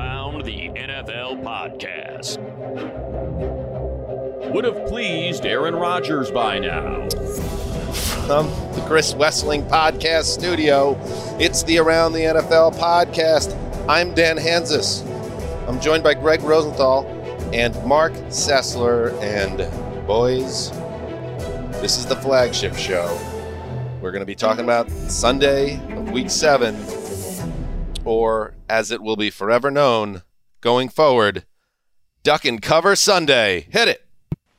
Around the NFL podcast. Would have pleased Aaron Rodgers by now. From the Chris Wesseling Podcast Studio, it's the Around the NFL podcast. I'm Dan Hanzus. I'm joined by Gregg Rosenthal and Marc Sessler. And boys, this is the flagship show. We're going to be talking about Sunday of week seven, or as it will be forever known going forward, Duck and Cover Sunday. Hit it.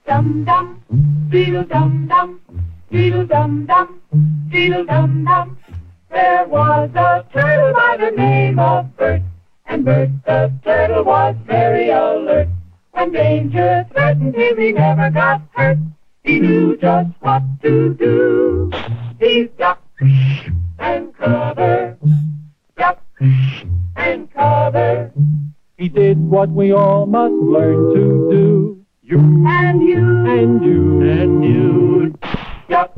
dum dum, beetle dum dum, beetle dum dum, beetle dum dum. There was a turtle by the name of Bert, and Bert the turtle was very alert. When danger threatened him, he never got hurt. He knew just what to do. He ducked and covered, ducked and cover. He did what we all must learn to do. You And you and you and you. duck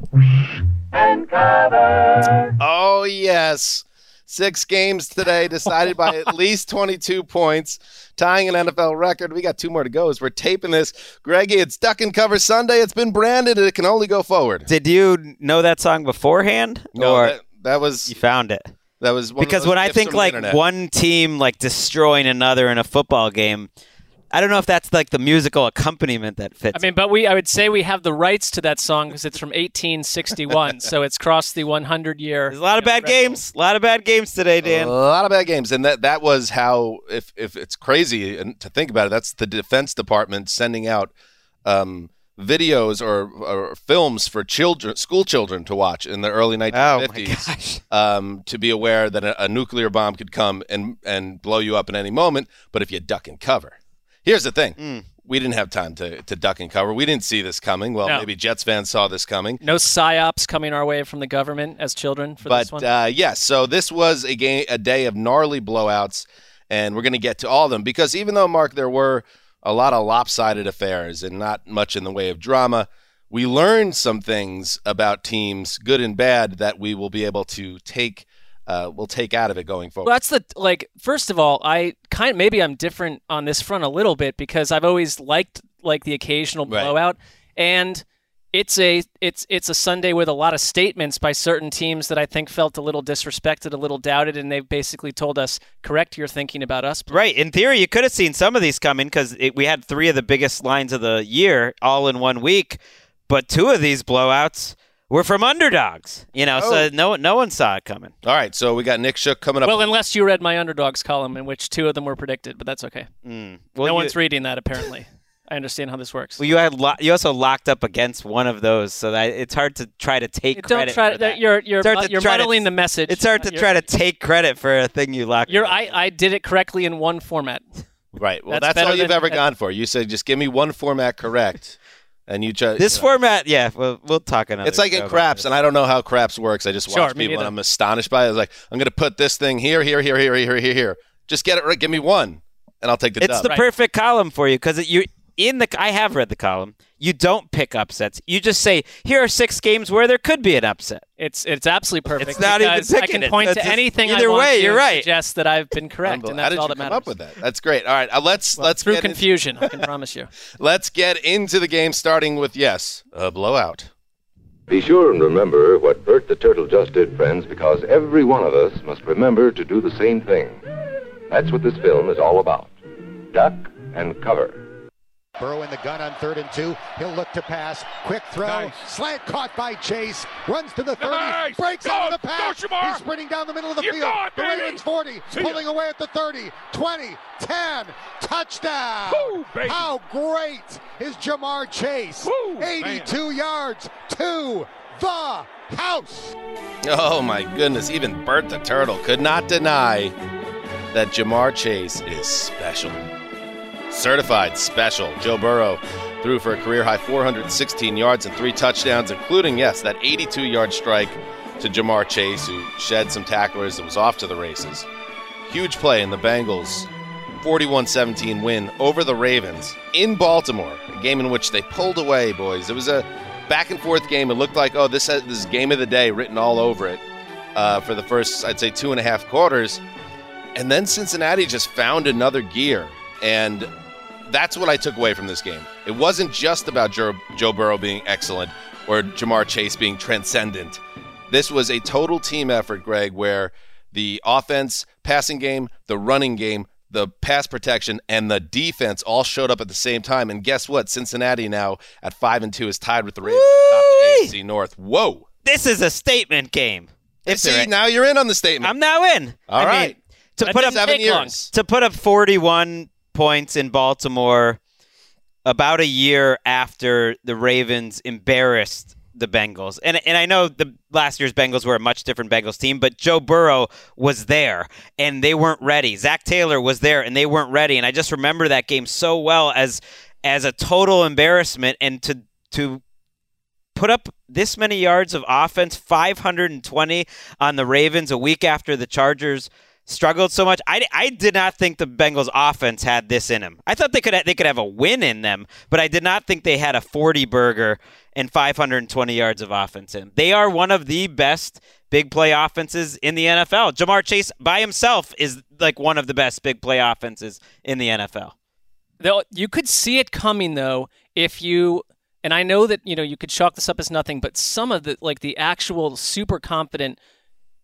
and cover. Oh, yes. Six games today, decided by at least 22 points, tying an NFL record. We got two more to go as we're taping this. Greggy, it's Duck and Cover Sunday. It's been branded and it can only go forward. Did you know that song beforehand, No, or that, that was you found it? That was one Because those when I think like one team like destroying another in a football game, I don't know if that's like the musical accompaniment that fits. I mean, but we I would say we have the rights to that song because it's from 1861, so it's crossed the 100 year. there's a lot of bad games. A lot of bad games today, Dan. a lot of bad games, and that that was how. If if it's crazy and to think about it, that's the Defense Department sending out um, videos or, or films for children, school children, to watch in the early Oh my 1950s. gosh. um, to be aware that a, a nuclear bomb could come and and blow you up at any moment. But if you duck and cover, here's the thing: Mm. we didn't have time to to duck and cover. We didn't see this coming. Well, No. maybe Jets fans saw this coming. No psyops coming our way from the government as children for this But one. uh, yes, so this was a game, a day of gnarly blowouts, and we're going to get to all of them because even though Mark, there were a lot of lopsided affairs and not much in the way of drama. We learned some things about teams, good and bad, that we will be able to take. Uh, we'll take out of it going forward. Well, that's the like. First of all, I kind of maybe I'm different on this front a little bit because I've always liked like the occasional Right. blowout, and it's a it's it's a Sunday with a lot of statements by certain teams that I think felt a little disrespected, a little doubted, and they've basically told us correct your thinking about us. Right. In theory, you could have seen some of these coming because we had three of the biggest lines of the year all in one week, but two of these blowouts were from underdogs. You know, Oh. so no no one saw it coming. All right, so we got Nick Shook coming up. Well, unless you read my underdogs column in which two of them were predicted, but that's okay. Mm. no you, one's reading that apparently. I understand how this works. Well, you had lo- you also locked up against one of those, so that it's hard to try to take Don't credit. try for to. that. You're you're It's hard mu- to you're try to- muddling the message. It's hard to You're- try to take credit for a thing you locked. You're up. I, I did it correctly in one format. right. Well, that's that's, all you've than- ever gone for. You said just give me one format correct, and you just this format, yeah. We'll, we'll talk another. It's like show in craps, and I don't know how craps works. I just watch Sure, people, and. I'm astonished by it. It's like I'm going to put this thing here, here, here, here, here, here, here. Just get it right. Give me one, and I'll take the It's dub. the Right. perfect column for you because you in the. I have read the column. You don't pick upsets. You just say here are six games where there could be an upset. It's it's absolutely perfect. It's not even because I picking can it. point That's to just- anything. either I want way, to you're right. Suggest that I've been correct, and How that's did all you that come matters. up with that? That's great. All right, uh, let's Well, let's through get in- confusion, I can promise you. let's get into the game, starting with yes, a blowout. Be sure and remember what Bert the Turtle just did, friends, because every one of us must remember to do the same thing. That's what this film is all about. Duck and cover. Burrow in the gun on third and two. He'll look to pass. Quick throw. Slant caught by Chase. Runs to the 30. Nice. Breaks Go. out of the pass. Go, He's sprinting down the middle of the You field. got the baby. Ravens 40. See ya. Pulling away at the 30. 20. 10. Touchdown. Woo, baby. How great is Ja'Marr Chase? Woo, 82 yards to the house. Oh my goodness! Even Bert the Turtle could not deny that Ja'Marr Chase is special. Certified special. Joe Burrow threw for a career high 416 yards and three touchdowns, including, yes, that 82 yard strike to Ja'Marr Chase, who shed some tacklers and was off to the races. Huge play in the Bengals 41 17 win over the Ravens in Baltimore, a game in which they pulled away, boys. It was a back and forth game. It looked like, oh, this, has, this is game of the day written all over it uh, for the first, I'd say, two and a half quarters. And then Cincinnati just found another gear. And that's what I took away from this game. It wasn't just about Joe, Joe Burrow being excellent or Ja'Marr Chase being transcendent. This was a total team effort, Greg, where the offense, passing game, the running game, the pass protection, and the defense all showed up at the same time. And guess what? Cincinnati now at five and two is tied with the Ravens the AFC North. Whoa! This is a statement game. If See, there- now you're in on the statement. I'm now in. All I mean, to put up take long. to put up 41 points in Baltimore about a year after the Ravens embarrassed the Bengals. And and I know the last year's Bengals were a much different Bengals team, but Joe Burrow was there and they weren't ready. Zac Taylor was there and they weren't ready. And I just remember that game so well as as a total embarrassment and to to put up this many yards of offense, 520 on the Ravens a week after the Chargers struggled so much. I, I did not think the Bengals offense had this in them. I thought they could they could have a win in them, but I did not think they had a 40 burger and 520 yards of offense in. They are one of the best big play offenses in the NFL. Ja'Marr Chase by himself is like one of the best big play offenses in the NFL. Though you could see it coming though if you and I know that you know you could chalk this up as nothing, but some of the like the actual super confident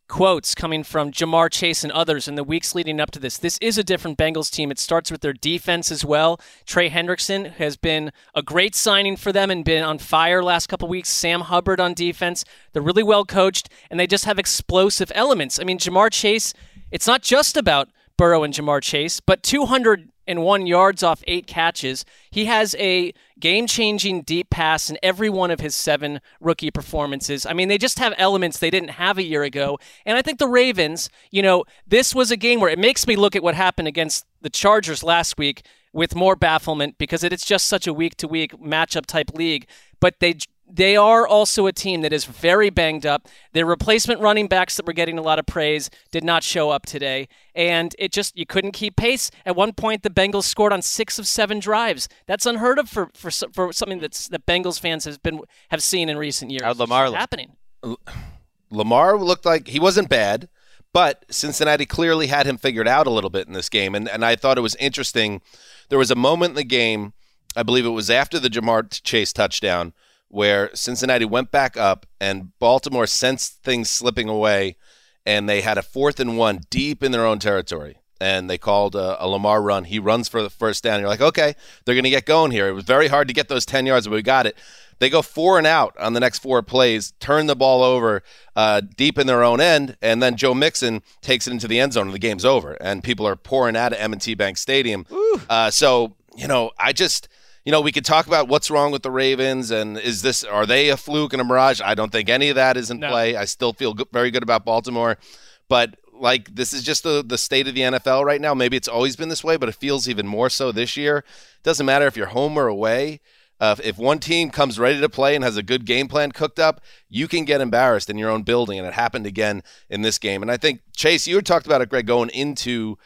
quotes coming from Ja'Marr Chase and others in the weeks leading up to this. This is a different Bengals team. It starts with their defense as well. Trey Hendrickson has been a great signing for them and been on fire last couple weeks. Sam Hubbard on defense. They're really well coached and they just have explosive elements. I mean, Ja'Marr Chase, it's not just about Burrow and Ja'Marr Chase, but 201 yards off eight catches. He has a game changing deep pass in every one of his seven rookie performances. I mean, they just have elements they didn't have a year ago. And I think the Ravens, you know, this was a game where it makes me look at what happened against the Chargers last week with more bafflement because it is just such a week to week matchup type league. But they they are also a team that is very banged up. Their replacement running backs that were getting a lot of praise did not show up today, and it just you couldn't keep pace. At one point, the Bengals scored on six of seven drives. That's unheard of for for, for something that's that Bengals fans has been have seen in recent years. How'd Lamar It's look? happening? Lamar looked like he wasn't bad, but Cincinnati clearly had him figured out a little bit in this game. And, and I thought it was interesting. There was a moment in the game, I believe it was after the Ja'Marr Chase touchdown, where Cincinnati went back up and Baltimore sensed things slipping away, and they had a fourth and one deep in their own territory. And they called a, a Lamar run. He runs for the first down. You're like, okay, they're going to get going here. It was very hard to get those 10 yards, but we got it. They go four and out on the next four plays, turn the ball over uh, deep in their own end, and then Joe Mixon takes it into the end zone, and the game's over. And people are pouring out of M&T Bank Stadium. Uh, so you know, I just you know we could talk about what's wrong with the Ravens and is this are they a fluke and a mirage? I don't think any of that is in No. play. I still feel good, very good about Baltimore, but like this is just the the state of the NFL right now. Maybe it's always been this way, but it feels even more so this year. Doesn't matter if you're home or away. Uh, if one team comes ready to play and has a good game plan cooked up, you can get embarrassed in your own building, and it happened again in this game. And I think Chase, you had talked about it, Greg, going into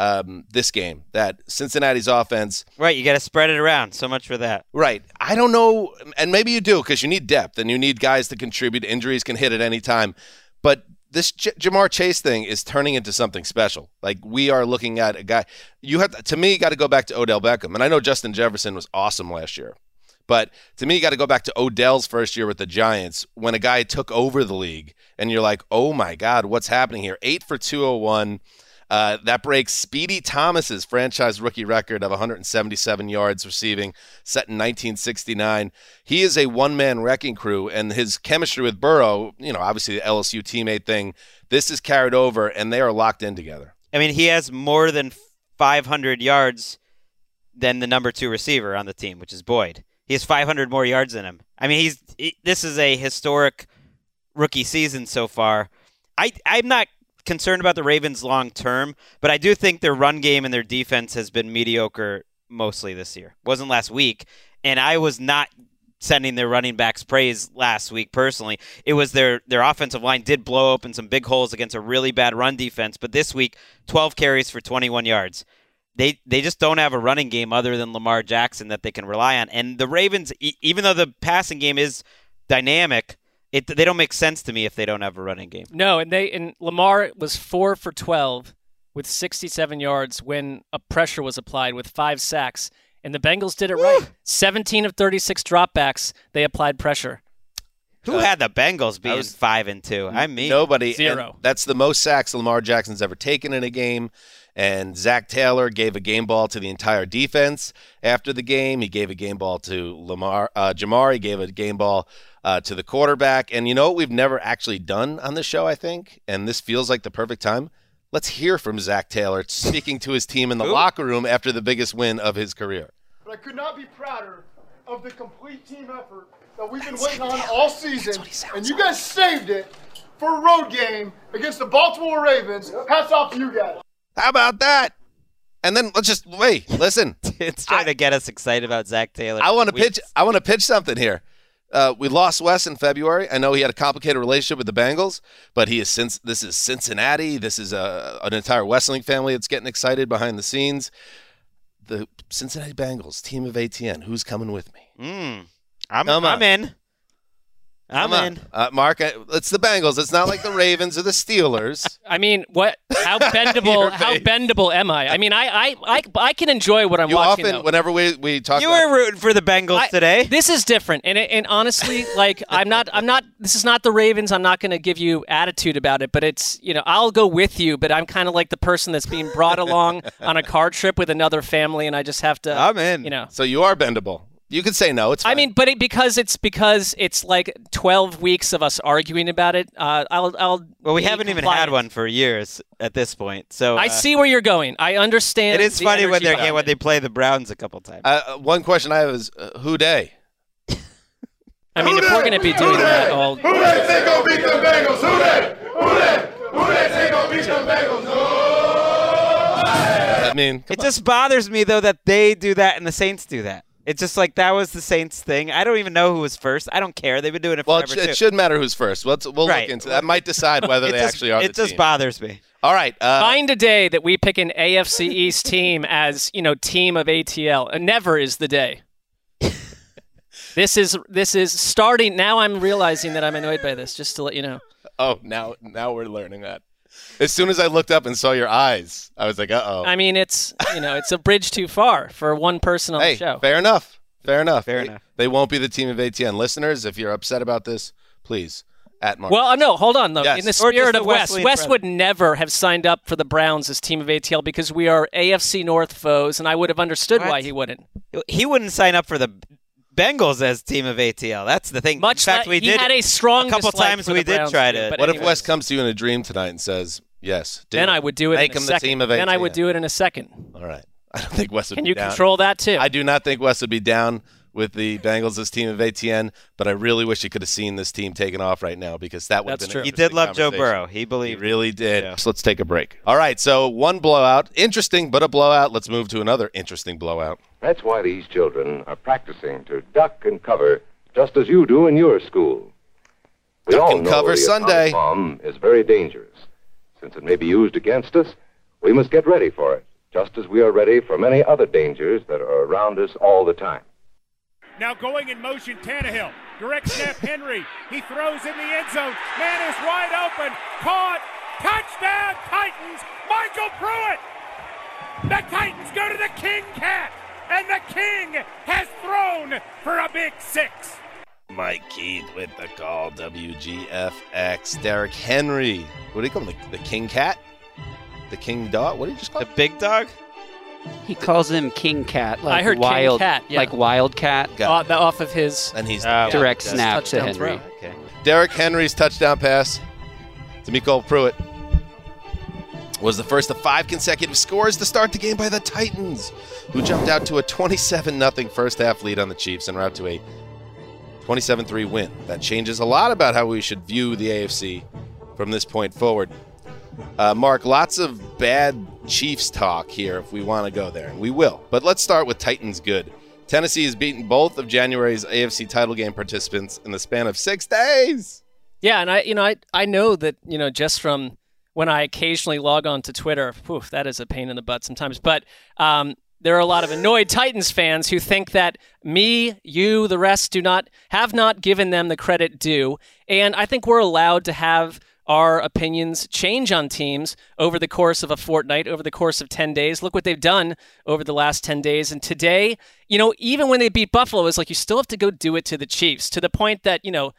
um, this game that Cincinnati's offense Right, you got to spread it around. So much for that. Right. I don't know, and maybe you do because you need depth and you need guys to contribute. Injuries can hit at any time, but this J- Ja'Marr Chase thing is turning into something special. Like we are looking at a guy. You have to me you got to go back to Odell Beckham, and I know Justin Jefferson was awesome last year, but to me, you got to go back to Odell's first year with the Giants when a guy took over the league, and you're like, oh my God, what's happening here? Eight for two hundred one. Uh, that breaks Speedy Thomas's franchise rookie record of 177 yards receiving, set in 1969. He is a one-man wrecking crew, and his chemistry with Burrow, you know, obviously the LSU teammate thing, this is carried over, and they are locked in together. I mean, he has more than 500 yards than the number two receiver on the team, which is Boyd. He has 500 more yards than him. I mean, he's he, this is a historic rookie season so far. I I'm not concerned about the Ravens long term, but I do think their run game and their defense has been mediocre mostly this year. Wasn't last week, and I was not sending their running backs praise last week personally. It was their their offensive line did blow open some big holes against a really bad run defense, but this week 12 carries for 21 yards. They they just don't have a running game other than Lamar Jackson that they can rely on. And the Ravens e- even though the passing game is dynamic, it they don't make sense to me if they don't have a running game. No, and they and Lamar was four for twelve with 67 yards when a pressure was applied with five sacks. And the Bengals did it right. 17 of 36 dropbacks, they applied pressure. Who had the Bengals being was- five and two? I mean, Nobody. Zero. and That's the most sacks Lamar Jackson's ever taken in a game. And Zac Taylor gave a game ball to the entire defense after the game. He gave a game ball to Lamar uh, Ja'Marr. He gave a game ball uh, to the quarterback. And you know what we've never actually done on the show, I think? And this feels like the perfect time. Let's hear from Zac Taylor speaking to his team in the locker room after the biggest win of his career. But I could not be prouder of the complete team effort that we've been waiting on all season. And you guys saved it for a road game against the Baltimore Ravens. Hats off to you guys. How about that? And then let's just wait. Listen, it's trying to get us excited about Zac Taylor. I want to pitch. I want to pitch something here. Uh, we lost Wes in February. I know he had a complicated relationship with the Bengals, but he is since this is Cincinnati. This is a, an entire Wesseling family that's getting excited behind the scenes. The Cincinnati Bengals team of ATN. Who's coming with me? Mm, I'm, Come on. I'm in. I'm Come on. in. Uh, Mark, uh, it's the Bengals. It's not like the Ravens or the Steelers. I mean, what? How bendable? How bendable am I? I mean, I, I, I, I can enjoy what I'm You watching. often, though. whenever we, we talk You about were rooting for the Bengals I- today. This is different, and it- and honestly, like I'm not, I'm not. This is not the Ravens. I'm not going to give you attitude about it, but it's you know I'll go with you, but I'm kind of like the person that's being brought along on a car trip with another family, and I just have to. I'm in. You know. So you are bendable. You can say no. It's fine. I mean, but it, because it's because it's like 12 weeks of us arguing about it. Uh, I'll, I'll. well, we haven't even had one for years at this point. So I uh, see where you're going. I understand. It is the funny when they behind yeah, when they play the Browns a couple times. uh, one question I have is uh, who day? I mean, if we're going to be doing that all. Who they think gonna beat the Bengals? Who they? Who they? Who they think gonna beat the Bengals? No. I mean, come It just bothers me though that they do that and the Saints do that. It's just like that was the Saints thing. I don't even know who was first. I don't care. They've been doing it Well, it, forever sh- too. it shouldn't matter who's first. Let's we'll Right. look into that. Might decide whether it they just, actually are it the just team. bothers me. All right. Uh, Find a day that we pick an AFC East team as you know team of ATN. Never is the day. this is this is starting now. I'm realizing that I'm annoyed by this. Just to let you know. oh, now now we're learning that. As soon as I looked up and saw your eyes, I was like, uh oh. I mean, it's you know it's a bridge too far for one person on Hey, the show. fair enough. Fair enough. Fair They- enough. They won't be the team of ATN listeners. If you're upset about this, please at Mark. Well, uh, no, hold on though. Yes. In the Or just spirit the of Wes, Wesseling Wes brothers. would never have signed up for the Browns as team of ATN because we are AFC North foes, and I would have understood why he wouldn't. He wouldn't sign up for the Bengals as team of ATN. That's the thing. Much in fact, like- we he did had a strong a couple times for we the did Browns try to. but what if anyways. Wes comes to you in a dream tonight and says, yes, do Then it. I would do it Make in a him the second. team of then I would do it in a second. All right. I don't think Wes would Can be you down. control that too? I do not think Wes would be down with the Bengals as team of ATN, but I really wish you could have seen this team taken off right now because that would have been true. an He did love Joe. Burrow. He believed. He really did. Yeah. So let's take a break. All right, so one blowout. Interesting, but a blowout. Let's move to another interesting blowout. That's why these children are practicing to duck and cover just as you do in your school. We Duck all and know cover the Sunday. bomb is very dangerous. Since it may be used against us, we must get ready for it, just as we are ready for many other dangers that are around us all the time. Now going in motion, Tannehill. Direct snap, Henry. He throws in the end zone. Man is wide open. Caught. Touchdown, Titans. MyCole Pruitt. The Titans go to the King Cat. And the King has thrown for a big six. Mike Keith with the call. WGFX. Derrick Henry. What do you call him? The, the King Cat? The King Dog? What did you just call The him? big dog. He calls him King Cat, like I heard King Cat, yeah. like Wildcat. Got Uh, off of his. And he's Uh, Direct Just snap to touchdown Henry. throw. Okay. Derrick Henry's touchdown pass to MyCole Pruitt was the first of five consecutive scores to start the game by the Titans, who jumped out to a 27 0 first half lead on the Chiefs and route to a 27 3 win. That changes a lot about how we should view the AFC from this point forward. Uh, Mark, lots of bad Chiefs talk here if we want to go there, and we will. But let's start with Titans good. Tennessee has beaten both of January's AFC title game participants in the span of six days. Yeah, and I, you know, I, I know that, you know, just from when I occasionally log on to Twitter, whew, that is a pain in the butt sometimes. But um, there are a lot of annoyed Titans fans who think that me, you, the rest do not have not given them the credit due, and I think we're allowed to have our opinions change on teams over the course of a fortnight, over the course of 10 days. Look what they've done over the last 10 days. And today, you know, even when they beat Buffalo, it's like you still have to go do it to the Chiefs to the point that, you know,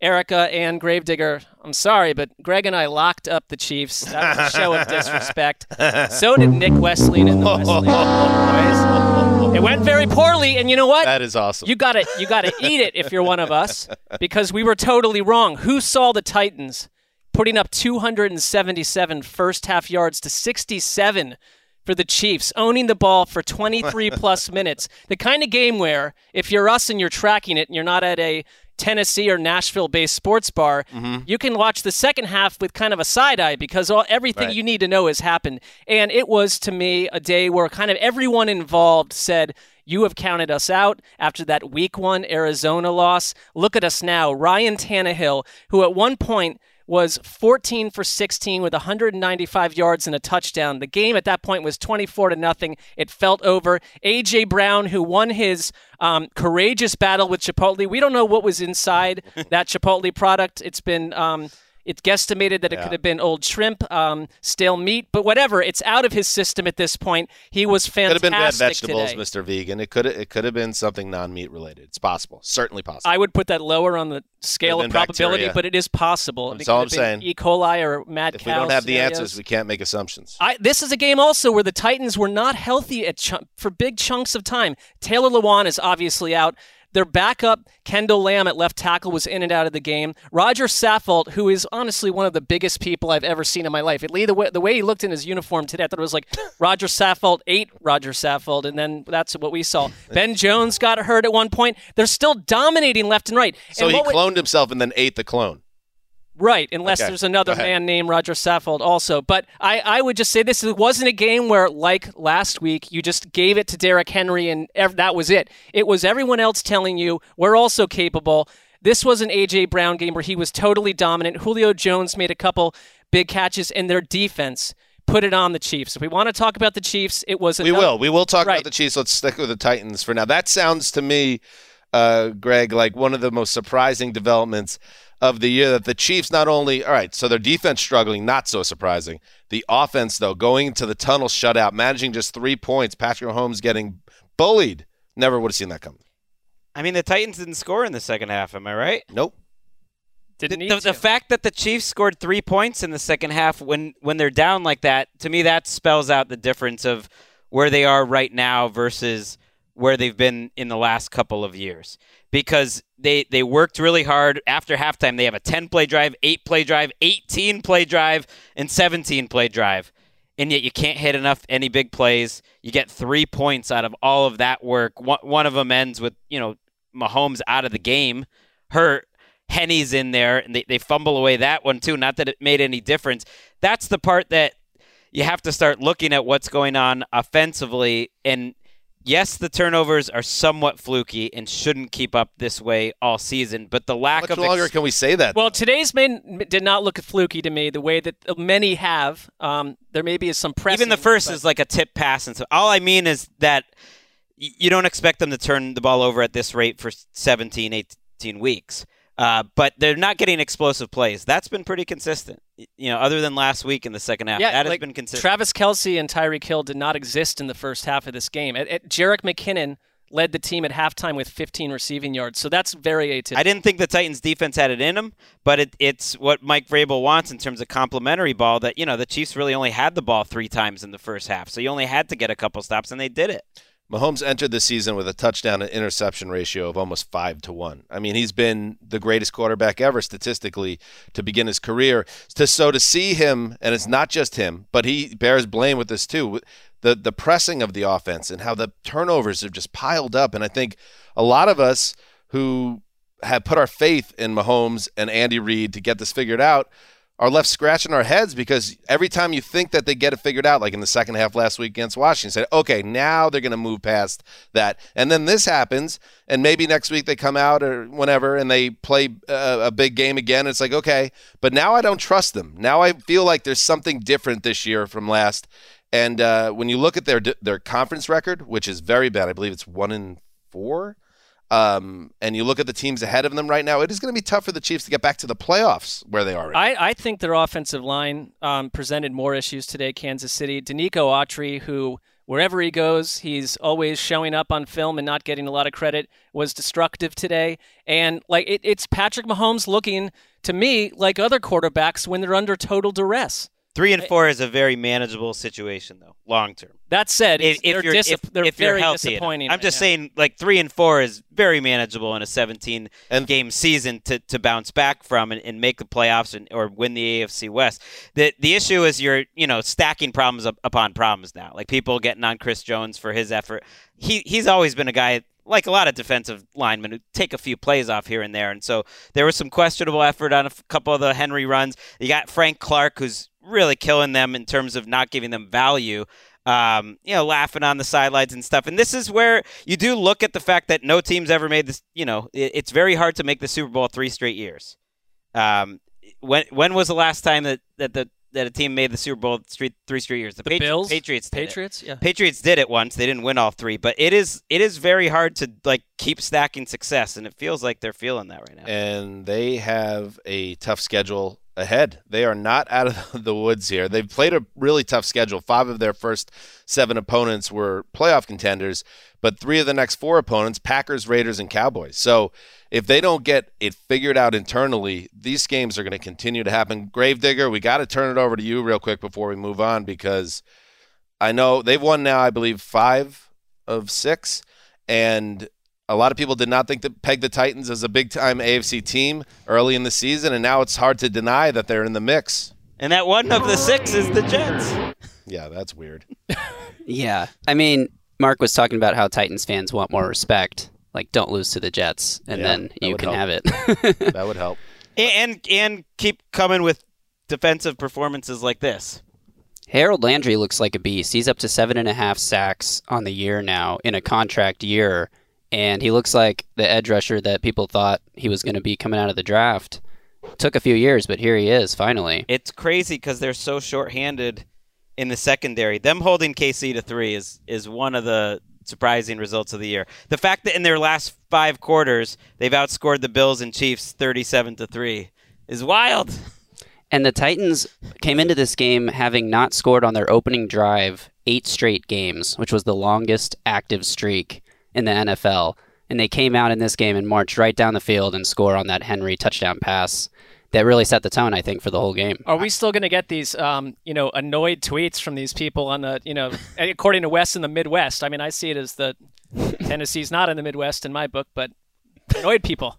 Erica and Gravedigger, I'm sorry, but Greg and I locked up the Chiefs. That was a show of disrespect. So did Nick Wesseling and the Wesseling boys. It went very poorly, and you know what? That is awesome. You got it. you got to eat it if you're one of us, because we were totally wrong. Who saw the Titans putting up 277 first half yards to 67 for the Chiefs, owning the ball for 23 plus minutes? The kind of game where if you're us and you're tracking it, and you're not at a Tennessee or Nashville based sports bar, Mm-hmm. you can watch the second half with kind of a side eye because all, everything Right. you need to know has happened. And it was to me a day where kind of everyone involved said, you have counted us out after that week one Arizona loss. Look at us now. Ryan Tannehill, who at one point was 14 for 16 with 195 yards and a touchdown. The game at that point was 24 to nothing. It felt over. AJ Brown, who won his um, courageous battle with Chipotle. We don't know what was inside that Chipotle product. It's been. Um, it's guesstimated that it Yeah. could have been old shrimp, um, stale meat, but whatever. It's out of his system at this point. He was fantastic. Could have been bad vegetables, today. Mr. Vegan. It could have it could have been something non-meat related. It's possible. Certainly possible. I would put that lower on the scale of probability, bacteria. but it is possible. That's all I'm saying. E. coli or mad if cow we don't have the answers, we can't make assumptions. I, this is a game also where the Titans were not healthy at chunk, for big chunks of time. Taylor Lewan is obviously out. Their backup, Kendall Lamm at left tackle, was in and out of the game. Roger Saffold, who is honestly one of the biggest people I've ever seen in my life. At least the way, the way he looked in his uniform today, I thought it was like Roger Saffold ate Roger Saffold, and then that's what we saw. Ben Jones got hurt at one point. They're still dominating left and right. So and he what would- cloned himself and then ate the clone. Right, unless Okay, there's another man named Roger Saffold also. But I, I would just say this it wasn't a game where, like last week, you just gave it to Derrick Henry and ev- that was it. It was everyone else telling you, we're also capable. This was an A.J. Brown game where he was totally dominant. Julio Jones made a couple big catches, and their defense put it on the Chiefs. If we want to talk about the Chiefs, it was We will. We will talk Right. about the Chiefs. Let's stick with the Titans for now. That sounds to me, uh, Greg, like one of the most surprising developments of the year. That the Chiefs not only all right, so their defense struggling, not so surprising. The offense though, going to the tunnel shutout, managing just three points. Patrick Mahomes getting bullied. Never would have seen that coming. I mean, the Titans didn't score in the second half. Am I right? Nope. Didn't the, need the, the fact that the Chiefs scored three points in the second half when when they're down like that, to me, that spells out the difference of where they are right now versus where they've been in the last couple of years. Because they they worked really hard after halftime. They have a ten play drive, eight play drive, eighteen play drive, and seventeen play drive. And yet you can't hit enough any big plays. You get three points out of all of that work. One, one of them ends with you know Mahomes out of the game, hurt. Henne's in there, and they, they fumble away that one too. Not that it made any difference. That's the part that you have to start looking at what's going on offensively. And yes, the turnovers are somewhat fluky and shouldn't keep up this way all season. But the How lack much of longer ex- can we say that? Well, today's main did not look fluky to me the way that many have. Um, there maybe is some pressing. even the first but- is like a tip pass, and so all I mean is that you don't expect them to turn the ball over at this rate for 17, 18 weeks. Uh, but they're not getting explosive plays. That's been pretty consistent. You know, other than last week in the second half, Yeah, that has been consistent. Travis Kelce and Tyreek Hill did not exist in the first half of this game. At, at, Jerick McKinnon led the team at halftime with 15 receiving yards, so that's very atypical. I didn't think the Titans defense had it in them, but it, it's what Mike Vrabel wants in terms of complementary ball. That you know the Chiefs really only had the ball three times in the first half, so you only had to get a couple stops, and they did it. Mahomes entered the season with a touchdown and interception ratio of almost five to one. I mean, he's been the greatest quarterback ever statistically to begin his career. So to see him, and it's not just him, but he bears blame with this too. The the pressing of the offense and how the turnovers have just piled up. And I think a lot of us who have put our faith in Mahomes and Andy Reid to get this figured out are left scratching our heads because every time you think that they get it figured out, like in the second half last week against Washington, say, okay, now they're going to move past that. And then this happens, and maybe next week they come out or whenever and they play uh, a big game again. It's like, okay, but now I don't trust them. Now I feel like there's something different this year from last. And uh, when you look at their their conference record, which is very bad, I believe it's one in four. Um, and you look at the teams ahead of them right now, it is going to be tough for the Chiefs to get back to the playoffs where they are. I, I think their offensive line um, presented more issues today. Kansas City, Denico Autry, who wherever he goes, he's always showing up on film and not getting a lot of credit, was destructive today. And like it, it's Patrick Mahomes looking to me like other quarterbacks when they're under total duress. Three and four is a very manageable situation, though, long term. That said, if, if they're, you're dis- if, they're if very you're healthy, disappointing. I'm right just now. saying, like three and four is very manageable in a 17 game season to, to bounce back from and, and make the playoffs and, or win the AFC West. The the issue is you're you know stacking problems up, upon problems now. Like people getting on Chris Jones for his effort. He he's always been a guy like a lot of defensive linemen who take a few plays off here and there. And so there was some questionable effort on a couple of the Henry runs. You got Frank Clark, who's really killing them in terms of not giving them value. Um, you know, laughing on the sidelines and stuff. And this is where you do look at the fact that no team's ever made this. You know, it, it's very hard to make the Super Bowl three straight years. Um, when when was the last time that, that the that a team made the Super Bowl three, three straight years? The, The Patri- Bills? Patriots, did it. Patriots, yeah. Patriots did it once. They didn't win all three, but it is it is very hard to like keep stacking success, and it feels like they're feeling that right now. and they have a tough schedule ahead. They are not out of the woods here. They've played a really tough schedule. Five of their first seven opponents were playoff contenders, but three of the next four opponents, Packers, Raiders, and Cowboys. So if they don't get it figured out internally, these games are going to continue to happen. Gravedigger, we got to turn it over to you real quick before we move on because I know they've won now, I believe, five of six. And a lot of people did not think that peg the Titans as a big time AFC team early in the season, and now it's hard to deny that they're in the mix. And that one of the six is the Jets. Yeah, that's weird. Yeah. I mean, Mark was talking about how Titans fans want more respect. Like, don't lose to the Jets, and Yeah, then you can help. have it. that would help. and and keep coming with defensive performances like this. Harold Landry looks like a beast. He's up to seven and a half sacks on the year now in a contract year, and he looks like the edge rusher that people thought he was going to be coming out of the draft. Took a few years, but here he is finally. It's crazy because they're so short-handed in the secondary. Them holding KC to three is is one of the surprising results of the year. The fact that in their last five quarters they've outscored the Bills and Chiefs thirty-seven to three is wild. And the Titans came into this game having not scored on their opening drive eight straight games, which was the longest active streak in the NFL. And they came out in this game and marched right down the field and score on that Henry touchdown pass that really set the tone, I think, for the whole game. Are we still going to get these, um, you know, annoyed tweets from these people on the, you know, according to West in the Midwest? I mean, I see it as the Tennessee's not in the Midwest in my book, but annoyed people.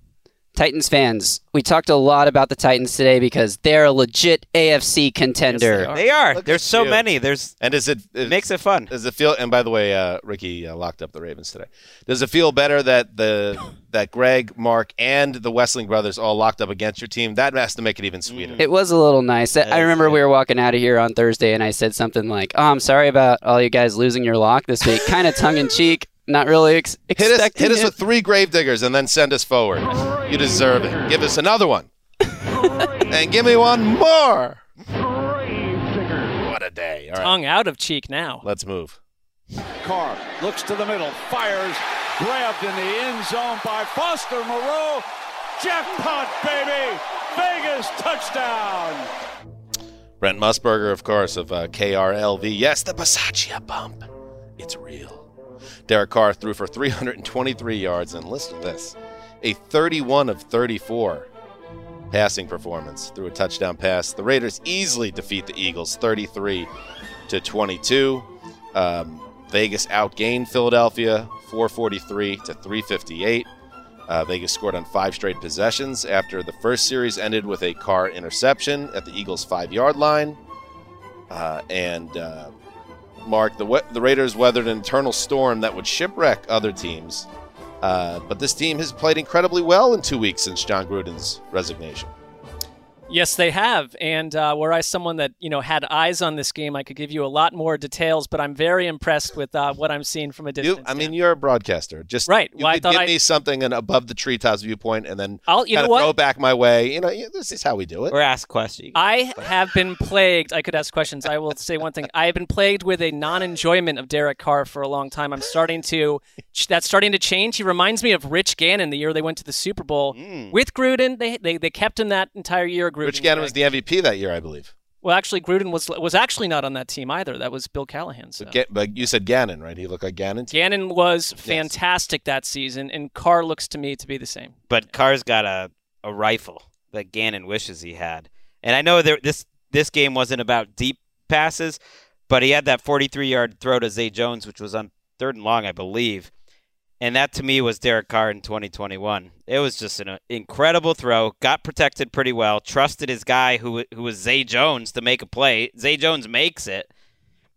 Titans fans, we talked a lot about the Titans today because they're a legit AFC contender. They are. Look There's so you. many. There's And does it, it makes it fun. Does it feel? And by the way, uh, Ricky uh, locked up the Ravens today. Does it feel better that the that Greg, Mark, and the Wesseling brothers all locked up against your team? That has to make it even sweeter. It was a little nice. I remember we were walking out of here on Thursday and I said something like, Oh, I'm sorry about all you guys losing your lock this week. kind of tongue in cheek. Not really ex- Hit us, expecting hit us it. with three gravediggers and then send us forward. You deserve it. Give us another one. and give me one more. What a day. All right. Tongue out of cheek now. Let's move. Carr looks to the middle, fires, grabbed in the end zone by Foster Moreau. Jackpot, baby! Vegas touchdown! Brent Musburger, of course, of uh, KRLV. Yes, the Bisaccia bump. It's real. Derek Carr threw for 323 yards, and listen to this a 31 of 34 passing performance through a touchdown pass. The Raiders easily defeat the Eagles 33 to 22. Um, Vegas outgained Philadelphia 443 to 358. Uh, Vegas scored on five straight possessions after the first series ended with a Carr interception at the Eagles' five yard line. Uh, and uh, Mark, the, we- the Raiders weathered an internal storm that would shipwreck other teams. Uh, but this team has played incredibly well in two weeks since Jon Gruden's resignation. Yes, they have. And uh, were I someone that you know had eyes on this game, I could give you a lot more details. But I'm very impressed with uh, what I'm seeing from a distance. You, I mean, you're a broadcaster. Just Right. You Well, I could thought give I- me something an above the treetops viewpoint, and then I'll- you know what? throw back my way. You know, yeah, this is how we do it. Or ask questions. I have been plagued. I could ask questions. I will say one thing. I have been plagued with a non-enjoyment of Derek Carr for a long time. I'm starting to. That's starting to change. He reminds me of Rich Gannon the year they went to the Super Bowl with Gruden. They, they they kept him that entire year. Gruden. Rich Gannon was the MVP that year, I believe. Well, actually, Gruden was was actually not on that team either. That was Bill Callahan. So. But, but you said Gannon, right? He looked like Gannon. Gannon was fantastic that season, and Carr looks to me to be the same. But Carr's got a, a rifle that Gannon wishes he had. And I know there, this this game wasn't about deep passes, but he had that 43 yard throw to Zay Jones, which was on third and long, I believe. And that to me was Derek Carr in 2021. It was just an uh, incredible throw. Got protected pretty well. Trusted his guy who who was Zay Jones to make a play. Zay Jones makes it.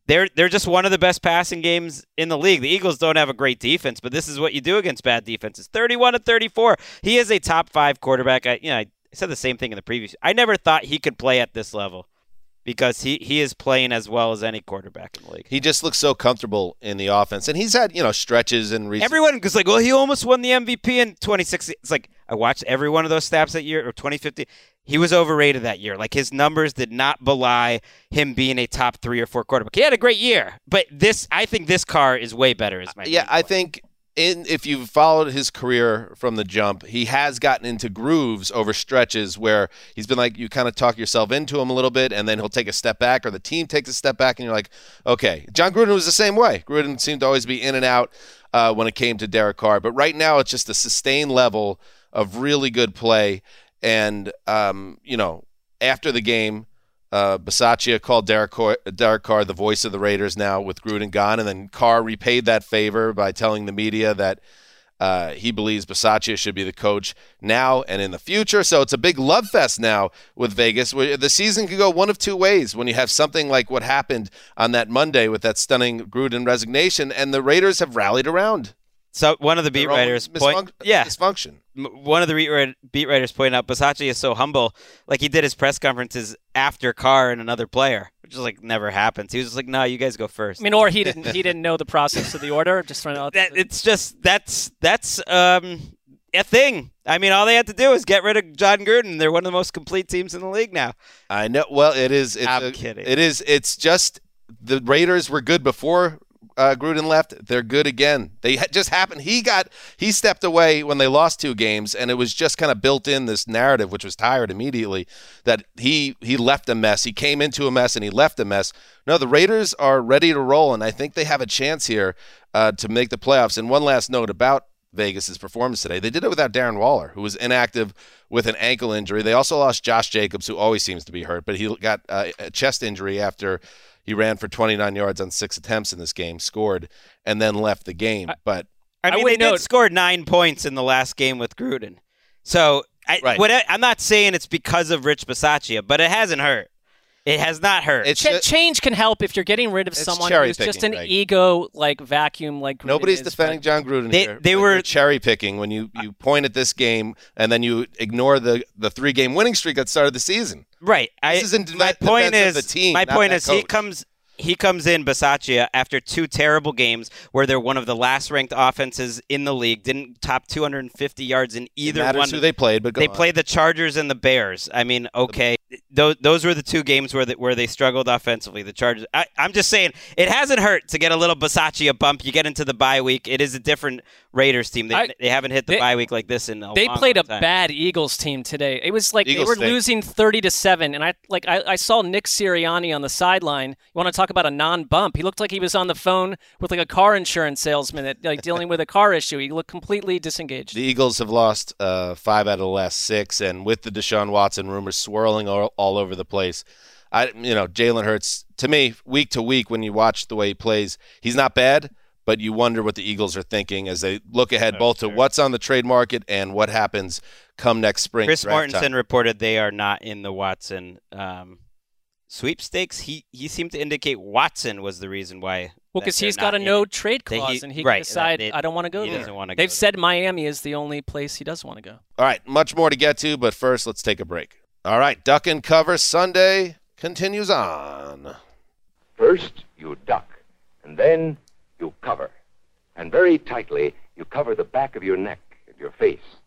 They're they're just one of the best passing games in the league. The Eagles don't have a great defense, but this is what you do against bad defenses. 31 to 34. He is a top 5 quarterback. I you know, I said the same thing in the previous. I never thought he could play at this level because he he is playing as well as any quarterback in the league. He just looks so comfortable in the offense, and he's had you know stretches and recent. Everyone was like, "Well, he almost won the MVP in 2016." It's like I watched every one of those snaps that year or 2015. He was overrated that year. Like his numbers did not belie him being a top three or four quarterback. He had a great year, but this, I think, this Carr is way better. Is my yeah, I think in if you've followed his career from the jump, he has gotten into grooves over stretches where he's been like you kind of talk yourself into him a little bit, and then he'll take a step back, or the team takes a step back, and you're like, okay. Jon Gruden was the same way. Gruden seemed to always be in and out uh, when it came to Derek Carr, but right now it's just a sustained level of really good play, and um, you know after the game. Uh, Bisaccia called Derek Carr, Derek Carr the voice of the Raiders now with Gruden gone, and then Carr repaid that favor by telling the media that uh, he believes Bisaccia should be the coach now and in the future. So it's a big love fest now with Vegas. The season could go one of two ways when you have something like what happened on that Monday with that stunning Gruden resignation, and the Raiders have rallied around. So one of the beat writers point, yeah, dysfunction. One of the beat, beat writers point out Basacci is so humble. Like he did his press conferences after Carr and another player, which is like never happens. He was just like, "No, you guys go first. I mean, or he didn't he didn't know the process of the order. Just trying to. that, it's just that's that's um a thing. I mean, all they had to do is get rid of Jon Gruden. They're one of the most complete teams in the league now. I know. Well, it is. It's I'm a- kidding. It is. It's just the Raiders were good before uh, Gruden left. They're good again. They just happened. He got. He stepped away when they lost two games, and it was just kind of built in this narrative, which was tired immediately. That he he left a mess. He came into a mess, and he left a mess. No, the Raiders are ready to roll, and I think they have a chance here uh, to make the playoffs. And one last note about Vegas's performance today. They did it without Darren Waller, who was inactive with an ankle injury. They also lost Josh Jacobs, who always seems to be hurt, but he got uh, a chest injury after he ran for 29 yards on six attempts in this game, scored, and then left the game. but I mean, would they note- did score nine points in the last game with Gruden. So I, Right. what I, I'm not saying it's because of Rich Bisaccia, but it hasn't hurt. It has not hurt. it's Ch- just, change can help if you're getting rid of someone cherry who's just an Greg. ego like vacuum like Gruden nobody's is, defending Jon Gruden They- here. they but were- cherry picking when you, you point at this game and then you ignore the, the three game winning streak that started the season. Right. I, This is my point is the team, my point is he comes he comes in Bisaccia after two terrible games where they're one of the last ranked offenses in the league. Didn't top 250 yards in either it matters one. who they played, but go they on. played the Chargers and the Bears. I mean, okay, those those were the two games where they, where they struggled offensively. The Chargers. I, I'm just saying it hasn't hurt to get a little Bisaccia bump. You get into the bye week. It is a different Raiders team. They, I- they haven't hit the they- bye week like this in a They long, played a long time. bad Eagles team today. It was like Eagles they were stink. losing thirty to seven, and I like I, I saw Nick Sirianni on the sideline. You want to talk about a non-bump? He looked like he was on the phone with like a car insurance salesman, that, like dealing with a car issue. He looked completely disengaged. The Eagles have lost uh, five out of the last six, and with the Deshaun Watson rumors swirling all, all over the place, I you know Jalen Hurts to me week to week when you watch the way he plays, he's not bad, but you wonder what the Eagles are thinking as they look ahead both to what's on the trade market and what happens come next spring. Chris draft Mortensen time. reported they are not in the Watson um, sweepstakes. He he seemed to indicate Watson was the reason why. Well, because he's got a no it. trade That he- clause, and he right, can decide they- I don't want to go there. doesn't wanna They've go said Miami is the only place he does want to go. All right, much more to get to, but first let's take a break. All right, duck and cover Sunday continues on. First, you duck, and then you cover. And very tightly, you cover the back of your neck and your face.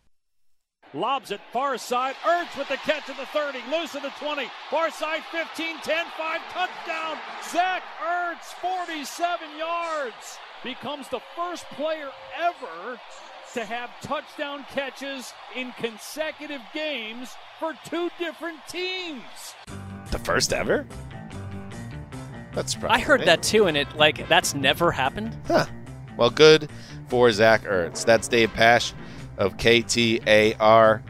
Lobs it far side. Ertz with the catch at the 30. Loose at the 20. Far side 15, 10, 5. Touchdown. Zach Ertz, 47 yards. Becomes the first player ever to have touchdown catches in consecutive games for two different teams. The first ever? That's I heard that too, and it like that's never happened. Huh. Well, good for Zach Ertz. That's Dave Pasch of KTAR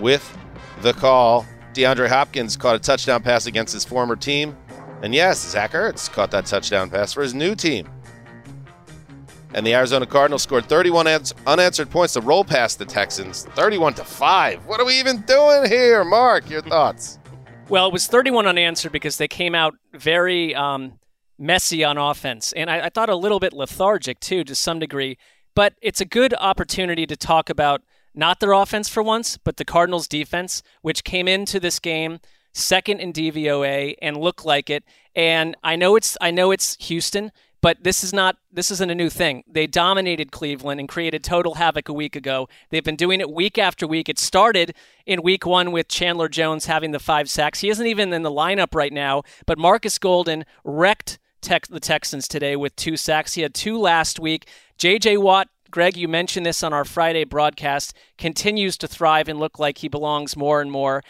with the call. DeAndre Hopkins caught a touchdown pass against his former team. And yes, Zach Ertz caught that touchdown pass for his new team. And the Arizona Cardinals scored 31 ans- unanswered points to roll past the Texans, 31 to 5. What are we even doing here, Marc? Your thoughts? Well, it was 31 unanswered because they came out very um, messy on offense, and I, I thought a little bit lethargic too, to some degree. But it's a good opportunity to talk about not their offense for once, but the Cardinals' defense, which came into this game second in DVOA and looked like it. And I know it's I know it's Houston, but this is not this isn't a new thing. They dominated Cleveland and created total havoc a week ago. They've been doing it week after week. It started in week 1 with Chandler Jones having the 5 sacks. He isn't even in the lineup right now, but Markus Golden wrecked the Texans today with two sacks. He had two last week. JJ Watt Gregg, you mentioned this on our Friday broadcast, continues to thrive and look like he belongs more and more.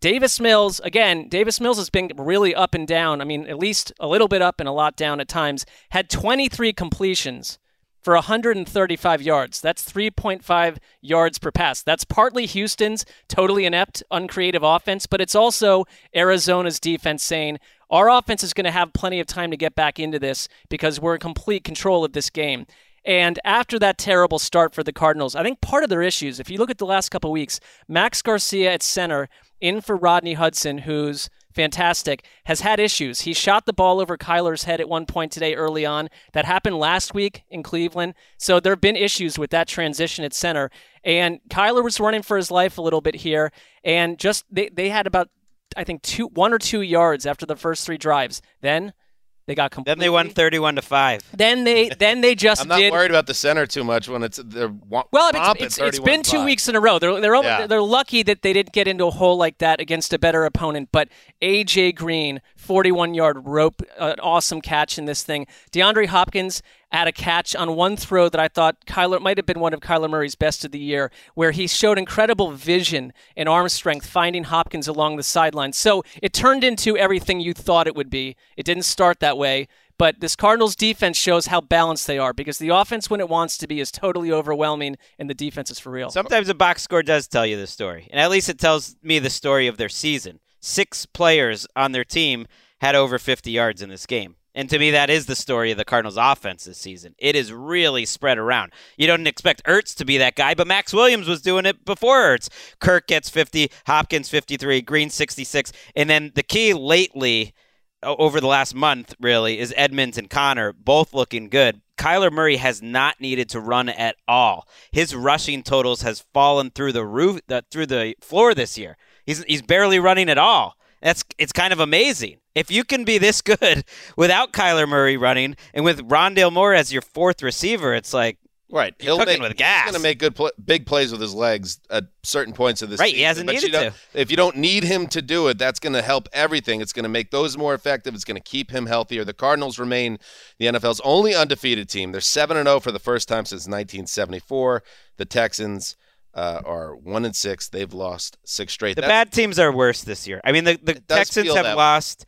Davis Mills, again, Davis Mills has been really up and down. I mean, at least a little bit up and a lot down at times. Had 23 completions for 135 yards. That's 3.5 yards per pass. That's partly Houston's totally inept, uncreative offense, but it's also Arizona's defense saying, our offense is going to have plenty of time to get back into this because we're in complete control of this game. And after that terrible start for the Cardinals, I think part of their issues, if you look at the last couple weeks, Max Garcia at center, in for Rodney Hudson, who's fantastic, has had issues. He shot the ball over Kyler's head at one point today early on. That happened last week in Cleveland. So there have been issues with that transition at center. And Kyler was running for his life a little bit here. And just they, they had about I think two one or two yards after the first three drives. Then they got completely. Then they won 31 to 5. Then they then they just I'm not did worried about the center too much when it's they're wa- well, whomping it's, it's, it's 31 been two 5. weeks in a row. They're they're Yeah. they're lucky that they didn't get into a hole like that against a better opponent. But AJ Green, 41 yard rope, an awesome catch in this thing. DeAndre Hopkins had a catch on one throw that I thought Kyler might have been one of Kyler Murray's best of the year, where he showed incredible vision and arm strength finding Hopkins along the sideline. So it turned into everything you thought it would be. It didn't start that way. But this Cardinals defense shows how balanced they are because the offense, when it wants to be, is totally overwhelming, and the defense is for real. Sometimes a box score does tell you the story, and at least it tells me the story of their season. Six players on their team had over 50 yards in this game. And to me, that is the story of the Cardinals' offense this season. It is really spread around. You don't expect Ertz to be that guy, but Maxx Williams was doing it before Ertz. Kirk gets 50, Hopkins 53, Green 66. And then the key lately, over the last month, really, is Edmonds and Conner both looking good. Kyler Murray has not needed to run at all. His rushing totals has fallen through the roof, through the floor this year. He's he's barely running at all. That's it's kind of amazing. If you can be this good without Kyler Murray running and with Rondale Moore as your fourth receiver, it's like Right, He'll make, with gas. He's going to make good, pl- big plays with his legs at certain points of this. Right, he hasn't but needed to. If you don't need him to do it, that's going to help everything. It's going to make those more effective. It's going to keep him healthier. The Cardinals remain the NFL's only undefeated team. They're seven and zero for the first time since 1974. The Texans uh, are one and six. They've lost six straight. the That's- bad teams are worse this year. I mean, the, the Texans have that way. lost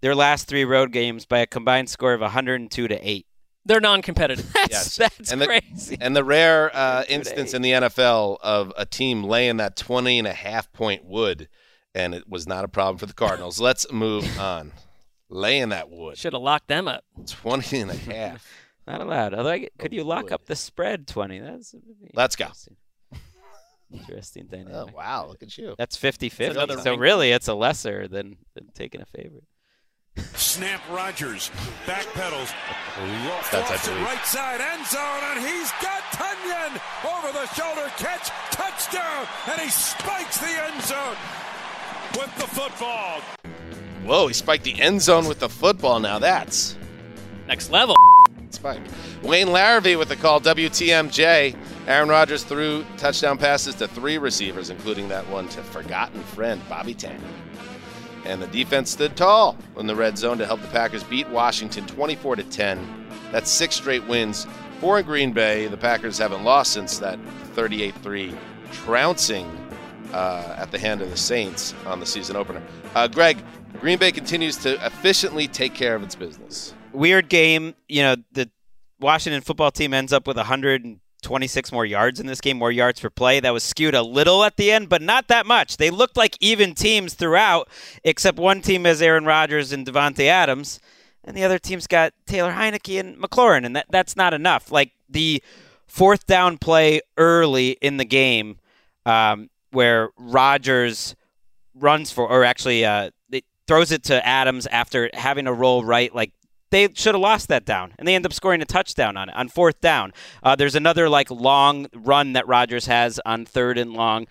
their last three road games by a combined score of 102 to eight. They're non-competitive. That's, Yes. that's and the, crazy. And the rare uh, instance in the NFL of a team laying that 20 and a half point wood, and it was not a problem for the Cardinals. Let's move on. Laying that wood. Should have locked them up. 20 and a half. Not allowed. Although, I get- could you lock up the spread 20? That's Let's go. Interesting thing. Oh, wow. Look at you. That's 50 50. So, really, it's a lesser than, than taking a favorite. Snap Rodgers, backpedals, lofts That's, I off to believe. right side end zone, and he's got Tonyan over the shoulder catch, touchdown, and he spikes the end zone. with the football. Whoa, he spiked the end zone with the football. Now that's Next level. spike. Wayne Larrivee with the call. WTMJ. Aaron Rodgers threw touchdown passes to three receivers, including that one to forgotten friend Bobby Tonyan. And the defense stood tall in the red zone to help the Packers beat Washington 24 to 10. That's six straight wins. Four in Green Bay. The Packers haven't lost since that 38-3 trouncing uh, at the hand of the Saints on the season opener. Uh, Gregg, Green Bay continues to efficiently take care of its business. Weird game. You know, the Washington football team ends up with 126 more yards in this game, more yards per play. That was skewed a little at the end, but not that much. They looked like even teams throughout, except one team has Aaron Rodgers and Davante Adams, and the other team's got Taylor Heinicke and McLaurin, and that, that's not enough. Like the fourth down play early in the game um, where Rodgers runs for, or actually uh, throws it to Adams after having a roll right, like they should have lost that down, and they end up scoring a touchdown on it on fourth down. Uh, there's another like long run that Rodgers has on third and long.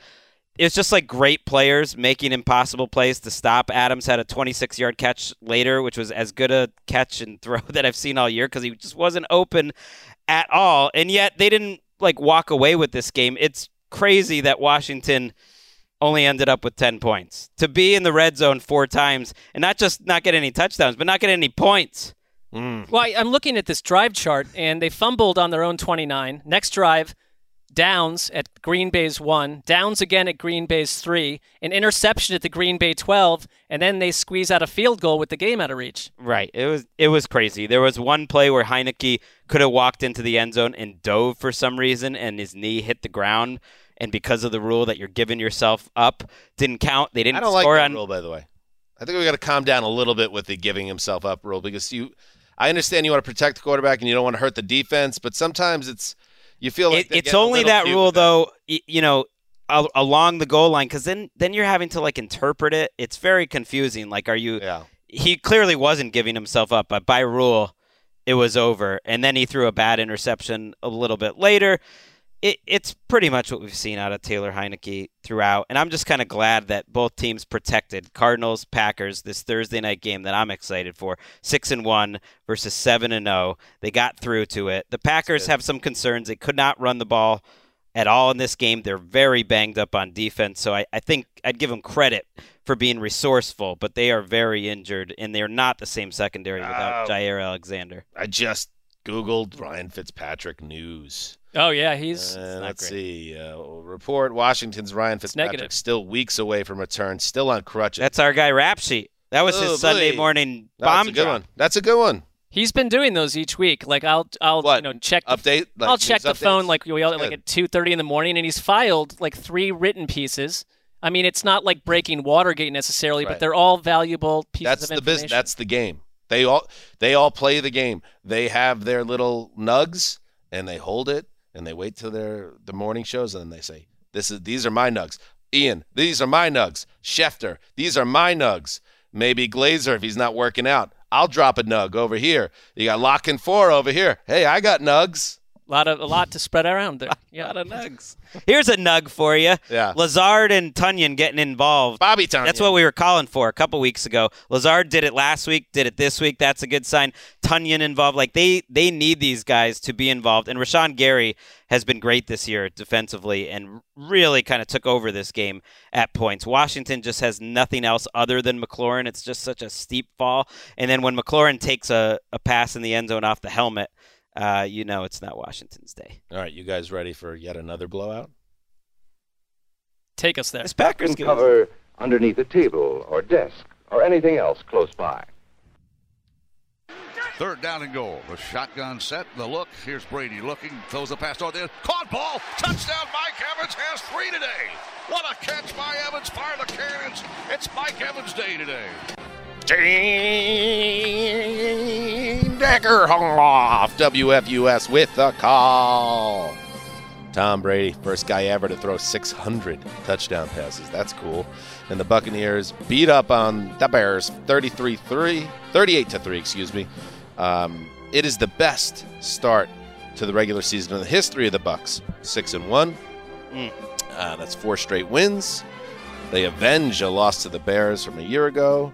It's just like great players making impossible plays to stop. Adams had a 26 yard catch later, which was as good a catch and throw that I've seen all year because he just wasn't open at all. And yet they didn't like walk away with this game. It's crazy that Washington only ended up with 10 points. To be in the red zone four times and not just not get any touchdowns, but not get any points. Mm. Well, I- I'm looking at this drive chart, and they fumbled on their own 29. Next drive, downs at Green Bay's one, downs again at Green Bay's three, an interception at the Green Bay 12, and then they squeeze out a field goal with the game out of reach. Right. It was it was crazy. There was one play where Heinicke could have walked into the end zone and dove for some reason and his knee hit the ground and because of the rule that you're giving yourself up didn't count. They didn't I don't like score that on rule, by the way. I think we got to calm down a little bit with the giving himself up rule because you, I understand you want to protect the quarterback and you don't want to hurt the defense, but sometimes it's you feel like It- it's only that rule though y- you know al- along the goal line because then then you're having to like interpret it. It's very confusing like are you yeah. He clearly wasn't giving himself up but by rule it was over. And then he threw a bad interception a little bit later it, it's pretty much what we've seen out of Taylor Heinicke throughout, and I'm just kind of glad that both teams protected Cardinals, Packers this Thursday night game that I'm excited for. Six and one versus seven and zero. They got through to it. The Packers have some concerns. They could not run the ball at all in this game. They're very banged up on defense, so I, I think I'd give them credit for being resourceful, but they are very injured, and they're not the same secondary without Oh. Jaire Alexander. I just googled Ryan Fitzpatrick news. Oh, yeah, he's. Uh, not let's great. see. Uh, report: Washington's Ryan Fitzpatrick negative. still weeks away from return, still on crutches. That's our guy Rap Sheet. That was Oh, his Sunday boy. morning That's bomb a good drop. one. That's a good one. He's been doing those each week. Like I'll, I'll, you know, check the, Update. Like I'll check news the phone like we all, like at two thirty in the morning, and he's filed like three written pieces. I mean, it's not like breaking Watergate necessarily, Right. but they're all valuable pieces That's of the business. That's the game. They all they all play the game. They have their little nugs and they hold it and they wait till their the morning shows and then they say, "This is these are my nugs." Ian, these are my nugs. Schefter, these are my nugs. Maybe Glazer if he's not working out. I'll drop a nug over here. You got lock and four over here. Hey, I got nugs. A lot of a lot to spread around there. Yeah, A lot of nugs. Here's a nug for you. Yeah. Lazard and Tonyan getting involved. Bobby Tonyan. That's what we were calling for a couple weeks ago. Lazard did it last week, did it this week. That's a good sign. Tonyan involved. Like they they need these guys to be involved. And Rashan Gary has been great this year defensively and really kind of took over this game at points. Washington just has nothing else other than McLaurin. It's just such a steep fall. And then when McLaurin takes a, a pass in the end zone off the helmet, uh, you know it's not Washington's day. All right, you guys ready for yet another blowout? Take us there. This Packers Can game. cover underneath a table or desk or anything else close by. Third down and goal. The shotgun set. The look. Here's Brady looking. Throws the pass toward the Caught ball. Touchdown. Mike Evans has three today. What a catch by Evans. Fire the cannons. It's Mike Evans' day today. Gene Deckerhoff, WFUS with the call. Tom Brady, first guy ever to throw 600 touchdown passes. That's cool. And the Buccaneers beat up on the Bears 33-3, 38 to 3, excuse me. Um, it is the best start to the regular season in the history of the Bucks. 6 and 1. Mm. Uh, that's four straight wins. They avenge a loss to the Bears from a year ago,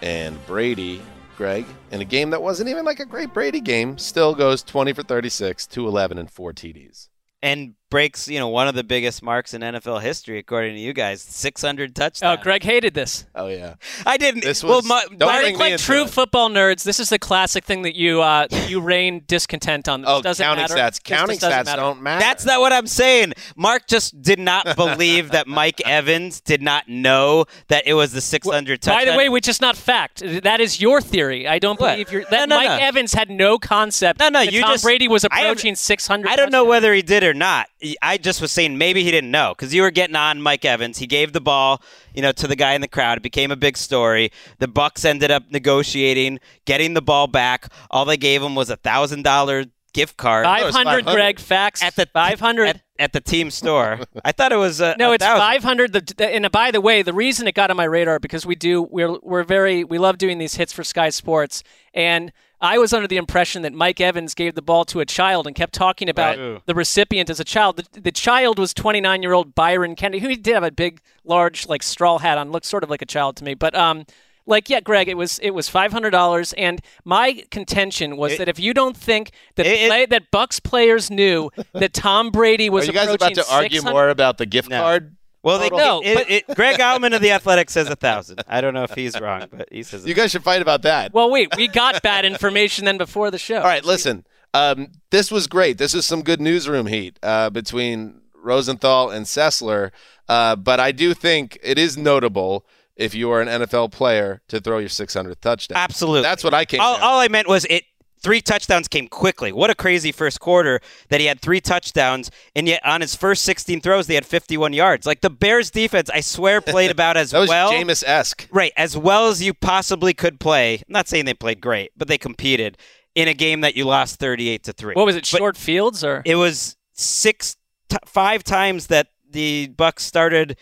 and Brady, Gregg, in a game that wasn't even like a great Brady game, still goes 20 for 36, 211, and four TDs. and breaks you know one of the biggest marks in NFL history according to you guys 600 touchdowns. Oh, Gregg hated this. Oh yeah, I didn't. This well, was- my, don't I bring think me like into true it. football nerds, this is the classic thing that you uh, you reign discontent on. This Oh, doesn't counting matter. stats. Counting stats matter. don't matter. That's not what I'm saying. Marc just did not believe that Mike Evans did not know that it was the 600 touchdown. By the way, which is not fact. That is your theory. I don't What? believe you're, that No, no, Mike no. Evans had no concept No, no, that you Tom just- Brady was I have- approaching 600. I don't know whether he did or not. I just was saying maybe he didn't know because you were getting on Mike Evans. He gave the ball, you know, to the guy in the crowd. It became a big story. The Bucks ended up negotiating, getting the ball back. All they gave him was a thousand dollar gift card. 500, Gregg. Facts. at the 500. at, at the team store. I thought it was uh, no, a it's 500. And by the way, the reason it got on my radar because we do we're we're very we love doing these hits for Sky Sports, and I was under the impression that Mike Evans gave the ball to a child and kept talking about Right. the recipient as a child. The, the child was 29 year old Byron Kennedy, who did have a big, large like straw hat on, looked sort of like a child to me, but um. Like yeah, Gregg, it was it was five hundred dollars, and my contention was It- that if you don't think that It- it- that Bucks players knew that Tom Brady was Are you guys about to argue more about the gift No. card? Well, they, No, it, but- it, Greg Auman of the Athletic says a thousand. I don't know if he's wrong, but he says You guys should fight about that. Well, wait, we got bad information then before the show. All right, listen. Um, this was great. This is some good newsroom heat uh, between Rosenthal and Sessler. Uh, but I do think it is notable if you are an NFL player to throw your 600th touchdown. Absolutely. That's what I came. all, all I meant was it. Three touchdowns came quickly. What a crazy first quarter that he had three touchdowns, and yet on his first 16 throws, they had 51 yards. Like the Bears' defense, I swear, played about as well. that was well. Jameis esque. Right, as well as you possibly could play. I'm not saying they played great, but they competed in a game that you lost 38 to three. What was it? But Short fields or It was six, t- five times that the Bucks started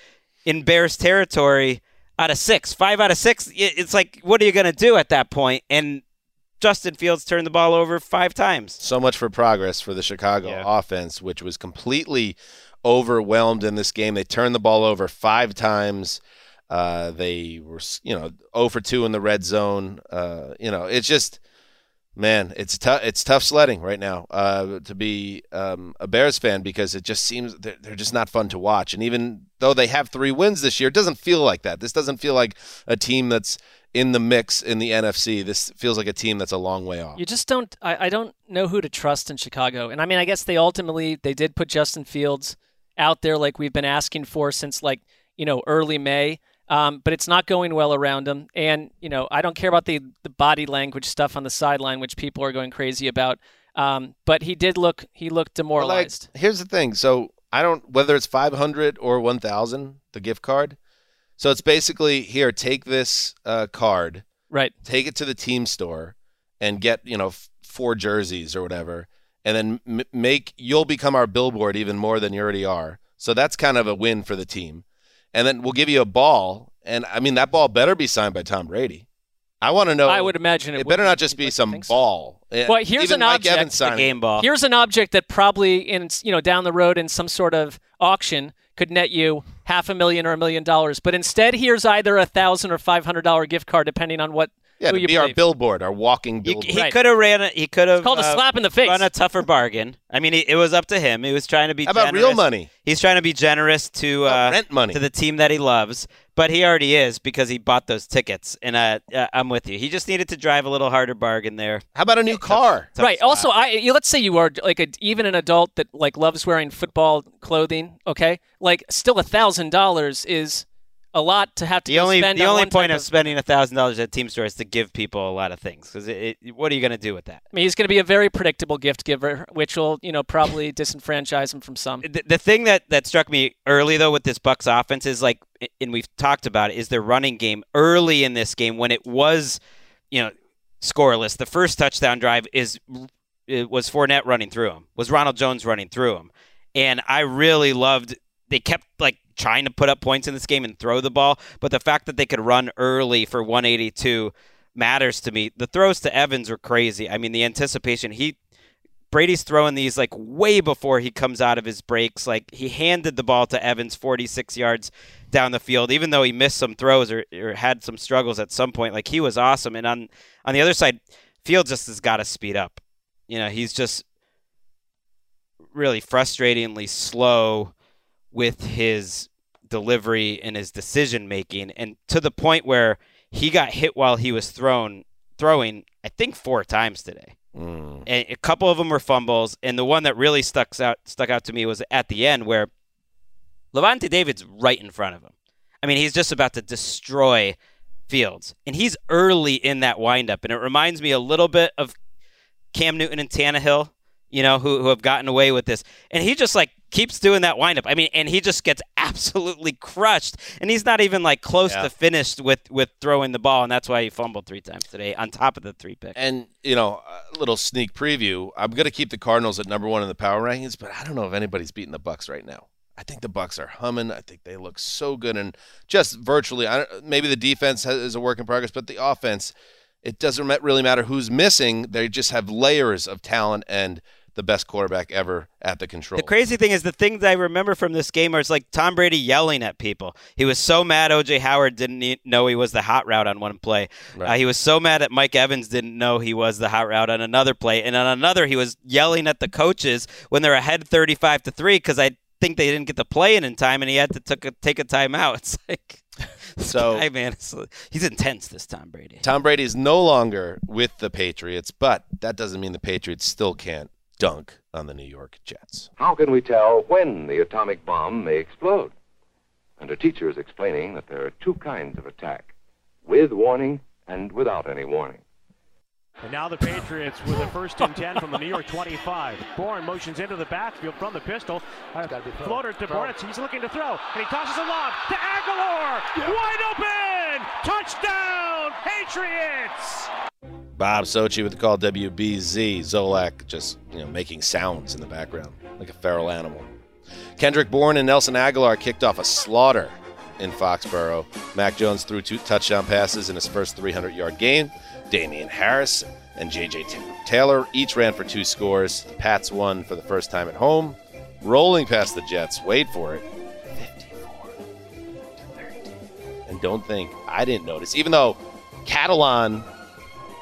in Bears territory out of six. Five out of six. It's like, what are you going to do at that point? And Justin Fields turned the ball over five times. So much for progress for the Chicago Yeah. offense, which was completely overwhelmed in this game. They turned the ball over five times. Uh, they were, you know, 0 for 2 in the red zone. Uh, you know, it's just, man, it's tough. It's tough sledding right now uh, to be um, a Bears fan because it just seems they're, they're just not fun to watch. And even though they have three wins this year, it doesn't feel like that. This doesn't feel like a team that's in the mix in the NFC. This feels like a team that's a long way off. you just don't I, I don't know who to trust in Chicago. And I mean I guess they ultimately they did put Justin Fields out there like we've been asking for since like, you know, early May. Um, but it's not going well around him. And, you know, I don't care about the, the body language stuff on the sideline, which people are going crazy about. Um, but he did look he looked demoralized. Like, here's the thing. So I don't whether it's 500 or 1,000, the gift card. So it's basically here. Take this uh, card, right. take it to the team store, and get you know f- four jerseys or whatever, and then m- make you'll become our billboard even more than you already are. So that's kind of a win for the team. And then we'll give you a ball, and I mean that ball better be signed by Tom Brady. I want to know. I would imagine it, it better not just be some ball. Well, here's Even an Mike object, Evans the. Game ball. Here's an object that probably in you know down the road in some sort of auction could net you half a million or a million dollars. But instead, here's either a thousand or five hundred dollar gift card, depending on what Yeah, who to you be our billboard, our walking billboard. he Right. could have ran. A, he could have. It's called a uh, slap in the face. Run a tougher bargain. I mean, it, it was up to him. He was trying to be. How about generous. real money? He's trying to be generous to uh, rent money? to the team that he loves, but he already is because he bought those tickets. And uh, uh, I'm with you. He just needed to drive a little harder bargain there. How about a new car? Tough right. spot. Also, I you, let's say you are like a, even an adult that like loves wearing football clothing. Okay, like still a thousand dollars is a lot to have to the only spend the on only point type of spending a thousand dollars at team store is to give people a lot of things. Because what are you going to do with that? I mean, he's going to be a very predictable gift giver, which will you know probably disenfranchise him from some. the, the thing that, that struck me early though with this Bucks offense is like, and we've talked about it, is their running game early in this game when it was, you know, scoreless. The first touchdown drive is it was Fournette running through him, was Ronald Jones running through him, and I really loved. They kept like trying to put up points in this game and throw the ball, but the fact that they could run early for 182 matters to me. The throws to Evans were crazy. I mean, the anticipation he Brady's throwing these like way before he comes out of his breaks. Like he handed the ball to Evans 46 yards down the field, even though he missed some throws or, or had some struggles at some point. Like he was awesome. And on on the other side, Fields just has got to speed up. You know, he's just really frustratingly slow with his delivery and his decision making, and to the point where he got hit while he was thrown throwing. I think four times today. Mm. And a couple of them were fumbles, and the one that really stuck out stuck out to me was at the end where Lavonte David's right in front of him. I mean, he's just about to destroy Fields, and he's early in that windup, and it reminds me a little bit of Cam Newton and Tannehill, you know, who who have gotten away with this, and he just like keeps doing that windup. I mean, and he just gets absolutely crushed, and he's not even like close Yeah. to finished with with throwing the ball, and that's why he fumbled three times today on top of the three picks. And you know, a little sneak preview. I'm going to keep the Cardinals at number one in the power rankings, but I don't know if anybody's beating the Bucks right now. I think the Bucks are humming. I think they look so good, and just virtually, I don't, maybe the defense has, is a work in progress, but the offense, it doesn't really matter who's missing. They just have layers of talent and the best quarterback ever at the control. The crazy thing is the things I remember from this game are it's like Tom Brady yelling at people. He was so mad OJ Howard didn't know he was the hot route on one play. Uh, he was so mad at Mike Evans didn't know he was the hot route on another play, and on another he was yelling at the coaches when they're ahead thirty-five to three because I think they didn't get the play in in time, and he had to took a, take a timeout. It's like. So Hey man, he's intense. This Tom Brady. Tom Brady is no longer with the Patriots, but that doesn't mean the Patriots still can't dunk on the New York Jets. How can we tell when the atomic bomb may explode? And a teacher is explaining that there are two kinds of attack with warning and without any warning. And now the Patriots with a first and 10 from the New York 25. Bourne motions into the backfield from the pistol. Uh, floater to Bourne. He's looking to throw. And he tosses a lob to Agholor. Wide open. Touchdown, Patriots. Bob Socci with the call WBZ. Zolak just you know making sounds in the background like a feral animal. Kendrick Bourne and Nelson Agholor kicked off a slaughter in Foxborough. Mac Jones threw two touchdown passes in his first 300-yard game. Damien Harris and J.J. Taylor each ran for two scores. The Pats won for the first time at home, rolling past the Jets. Wait for it. 54 30. And don't think I didn't notice, even though Catalon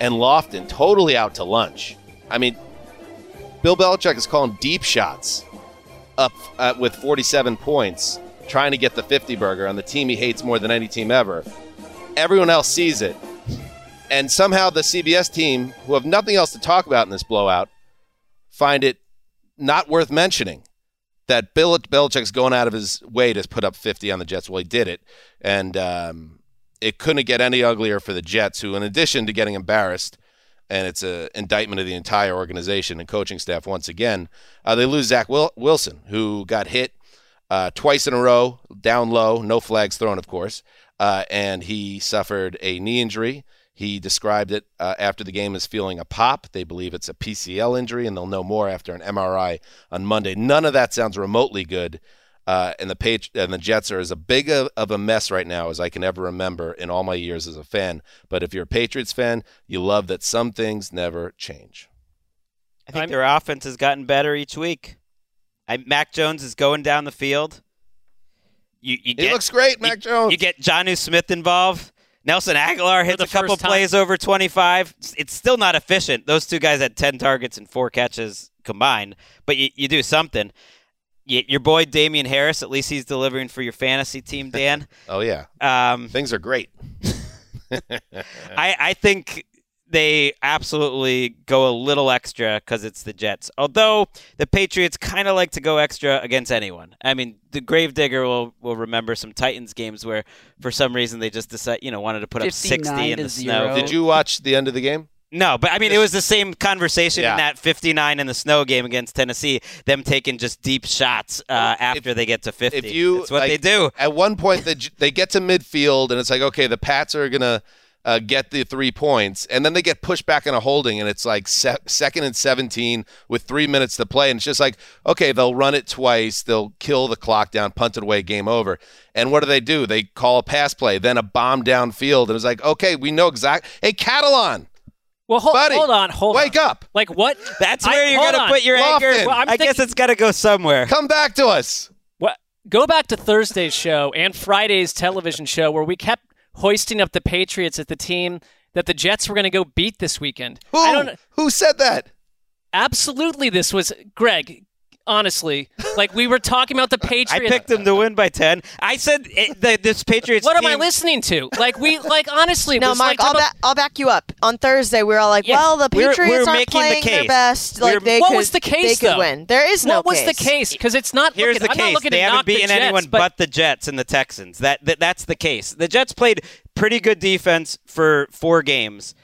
and Lofton totally out to lunch. I mean, Bill Belichick is calling deep shots up uh, with 47 points, trying to get the 50 burger on the team he hates more than any team ever. Everyone else sees it. And somehow the CBS team, who have nothing else to talk about in this blowout, find it not worth mentioning that Bill Belichick's going out of his way to put up 50 on the Jets. Well, he did it. And um, it couldn't get any uglier for the Jets, who, in addition to getting embarrassed, and it's an indictment of the entire organization and coaching staff once again, uh, they lose Zach Wil- Wilson, who got hit uh, twice in a row, down low, no flags thrown, of course, uh, and he suffered a knee injury. He described it uh, after the game as feeling a pop. They believe it's a PCL injury, and they'll know more after an MRI on Monday. None of that sounds remotely good. Uh, and the page and the Jets are as a big of, of a mess right now as I can ever remember in all my years as a fan. But if you're a Patriots fan, you love that some things never change. I think their offense has gotten better each week. I, Mac Jones is going down the field. You, you get, looks great, Mac Jones. You get Jonnu Smith involved. Nelson Agholor hits a couple plays over 25. It's- It's still not efficient. Those two guys had 10 targets and four catches combined, but you, you do something. Y your boy Damien Harris, at least he's delivering for your fantasy team, Dan. Oh yeah, um, things are great. I, I think they absolutely go a little extra because it's the Jets. Although the Patriots kind of like to go extra against anyone. I mean, the Gravedigger will will remember some Titans games where, for some reason, they just decide you know wanted to put up 60 in to the snow. Did you watch the end of the game? No, but I mean, it was the same conversation Yeah. in that 59 in the snow game against Tennessee. Them taking just deep shots uh, after they get to 50. If you, That's what like, they do. At one point, they, they get to midfield, and it's like, okay, the Pats are gonna uh, get the three points, and then they get pushed back in a holding, and it's like se- second and 17 with three minutes to play, and it's just like, okay, they'll run it twice, they'll kill the clock down, punt it away, game over. And what do they do? They call a pass play, then a bomb downfield, and it's like, okay, we know exact. Hey, Catalon. Well, hold, Buddy, hold on, hold wake on. up. Like what? That's I- where you're gonna on. put your Lofton. anchor. Well, I'm I guess it's got to go somewhere. Come back to us. What? Go back to Thursday's show and Friday's television show where we kept hoisting up the Patriots as the team that the Jets were going to go beat this weekend. Who? I don't. Who said that? Absolutely, this was Gregg. Honestly, like we were talking about the Patriots. I picked them to win by ten. I said it, the, this Patriots. What am I listening to? Like we, like honestly, No, was Mike, like I'll, talking ba- I'll back you up. On Thursday, we were all like, Yeah, well, the we're- Patriots we're aren't making the playing their case. best. We're- Like they what could, was the case they could though? win. There is no What was case. the case? Because it's not. Here's looking, the I'm not case. looking They to haven't knock the beaten Jets, anyone but, but the Jets and the Texans. That, that that's the case. The Jets played pretty good defense for four games.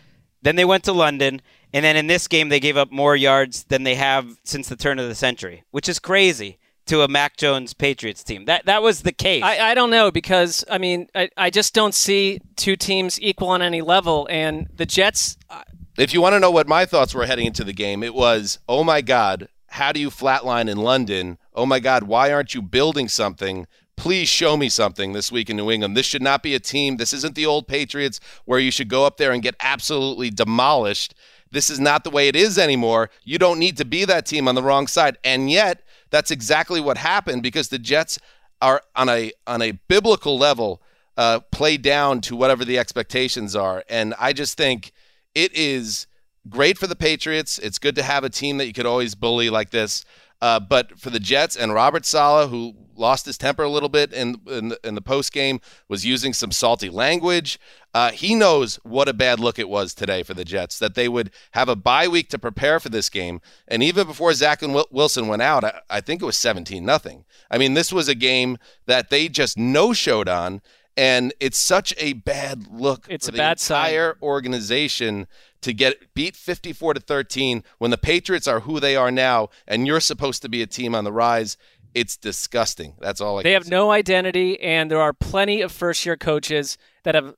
Then they went to London, and then in this game they gave up more yards than they have since the turn of the century, which is crazy to a Mac Jones Patriots team. That that was the case. I, I don't know because I mean I, I just don't see two teams equal on any level, and the Jets. Uh, if you want to know what my thoughts were heading into the game, it was, oh my God, how do you flatline in London? Oh my God, why aren't you building something? Please show me something this week in New England. This should not be a team. This isn't the old Patriots where you should go up there and get absolutely demolished. This is not the way it is anymore. You don't need to be that team on the wrong side. And yet, that's exactly what happened because the Jets are on a on a biblical level uh, play down to whatever the expectations are. And I just think it is great for the Patriots. It's good to have a team that you could always bully like this. Uh, but for the Jets and Robert Saleh, who lost his temper a little bit in in the, in the post game, was using some salty language. Uh, he knows what a bad look it was today for the Jets that they would have a bye week to prepare for this game, and even before Zach and Wilson went out, I, I think it was seventeen nothing. I mean, this was a game that they just no showed on, and it's such a bad look. It's for a the bad sign. entire organization to get beat 54 to 13 when the Patriots are who they are now and you're supposed to be a team on the rise. It's disgusting. That's all I They can have say. no identity, and there are plenty of first year coaches that have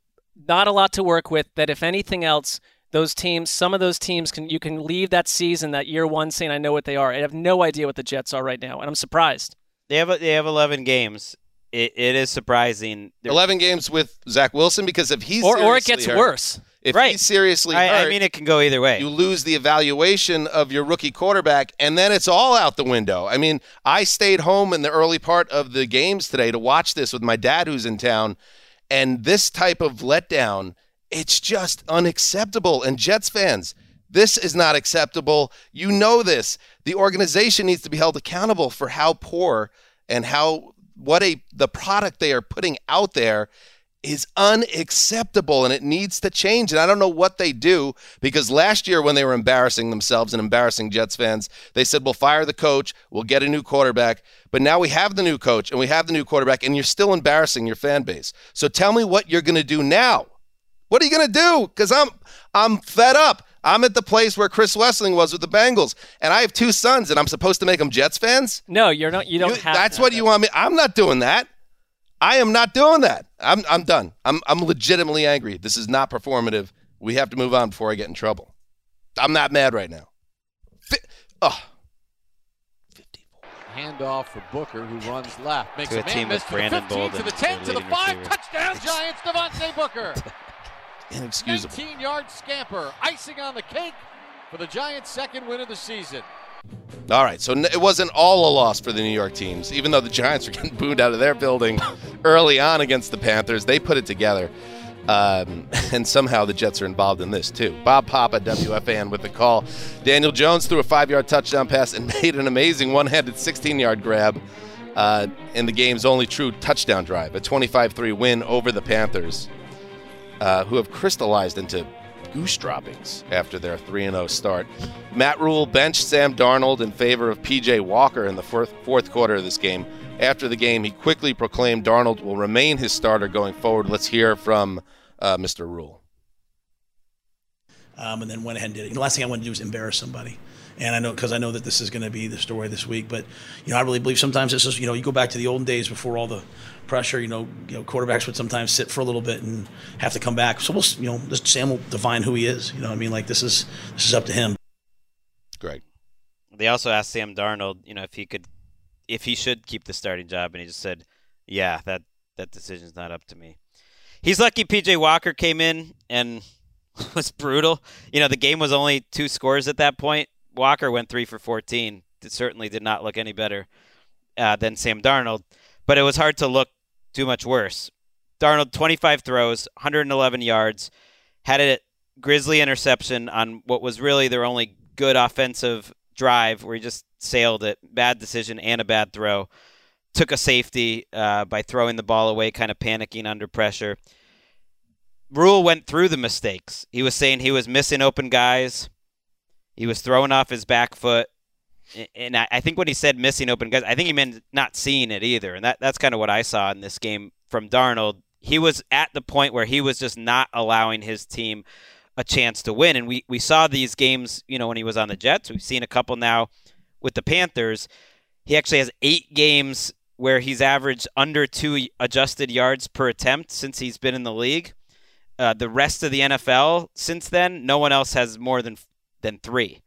not a lot to work with. That, if anything else, those teams, some of those teams, can you can leave that season, that year one, saying, "I know what they are." I have no idea what the Jets are right now, and I'm surprised. they have they have eleven games. It, it is surprising. They're- 11 games with Zach Wilson because if he's Or, or it gets hurt- worse. If Right. he's seriously I, I mean, it can go either way. you lose the evaluation of your rookie quarterback, and then it's all out the window. I mean, I stayed home in the early part of the games today to watch this with my dad who's in town, and this type of letdown, it's just unacceptable. And Jets fans, this is not acceptable. You know this. The organization needs to be held accountable for how poor and how what a the product they are putting out there is unacceptable and it needs to change. And I don't know what they do because last year, when they were embarrassing themselves and embarrassing Jets fans, they said, We'll fire the coach, we'll get a new quarterback. But now we have the new coach and we have the new quarterback, and you're still embarrassing your fan base. So tell me what you're going to do now. What are you going to do? Because I'm, I'm fed up. I'm at the place where Chris Wesseling was with the Bengals, and I have two sons, and I'm supposed to make them Jets fans. No, you're not. You don't You- have. that's that. what you want me. I'm not doing that. I am not doing that. I'm I'm done. I'm I'm legitimately angry. This is not performative. We have to move on before I get in trouble. I'm not mad right now. Fi- oh, Handoff for Booker, who runs left. Makes To a a man team miss with to the Brandon 15, to the 10, to the 5. receiver. Touchdown, Giants, Devontae Booker. inexcusable. 19 yard scamper. Icing on the cake for the Giants' second win of the season. All right, so it wasn't all a loss for the New York teams. Even though the Giants were getting booed out of their building early on against the Panthers, they put it together. Um, and somehow the Jets are involved in this too. Bob Papa, WFAN, with the call. Daniel Jones threw a five-yard touchdown pass and made an amazing one-handed 16-yard grab uh, in the game's only true touchdown drive, a 25-3 win over the Panthers, uh, who have crystallized into goose droppings after their 3 0 start. Matt Rhule benched Sam Darnold in favor of PJ Walker in the fourth, fourth quarter of this game. After the game, he quickly proclaimed Darnold will remain his starter going forward. Let's hear from uh, Mr. Rhule. um, and then went ahead and did it. the last thing I want to do is embarrass somebody. And I know because I know that this is going to be the story this week. But you know, I really believe sometimes this is you know you go back to the olden days before all the pressure. You know, you know quarterbacks would sometimes sit for a little bit and have to come back. So we'll you know this Sam will define who he is. You know, what I mean like this is this is up to him. Great. They also asked Sam Darnold, you know, if he could, if he should keep the starting job, and he just said, "Yeah, that that decision's not up to me." He's lucky PJ Walker came in and was brutal. You know, the game was only two scores at that point. Walker went three for 14. It certainly did not look any better uh, than Sam Darnold, but it was hard to look too much worse. Darnold, 25 throws, 111 yards, had a grisly interception on what was really their only good offensive drive where he just sailed it. Bad decision and a bad throw. Took a safety uh, by throwing the ball away, kind of panicking under pressure. Rhule went through the mistakes. He was saying he was missing open guys. He was throwing off his back foot. And I think when he said missing open guys, I think he meant not seeing it either. And that, that's kind of what I saw in this game from Darnold. He was at the point where he was just not allowing his team a chance to win. And we, we saw these games, you know, when he was on the Jets. We've seen a couple now with the Panthers. He actually has eight games where he's averaged under two adjusted yards per attempt since he's been in the league. Uh, the rest of the NFL since then, no one else has more than than three.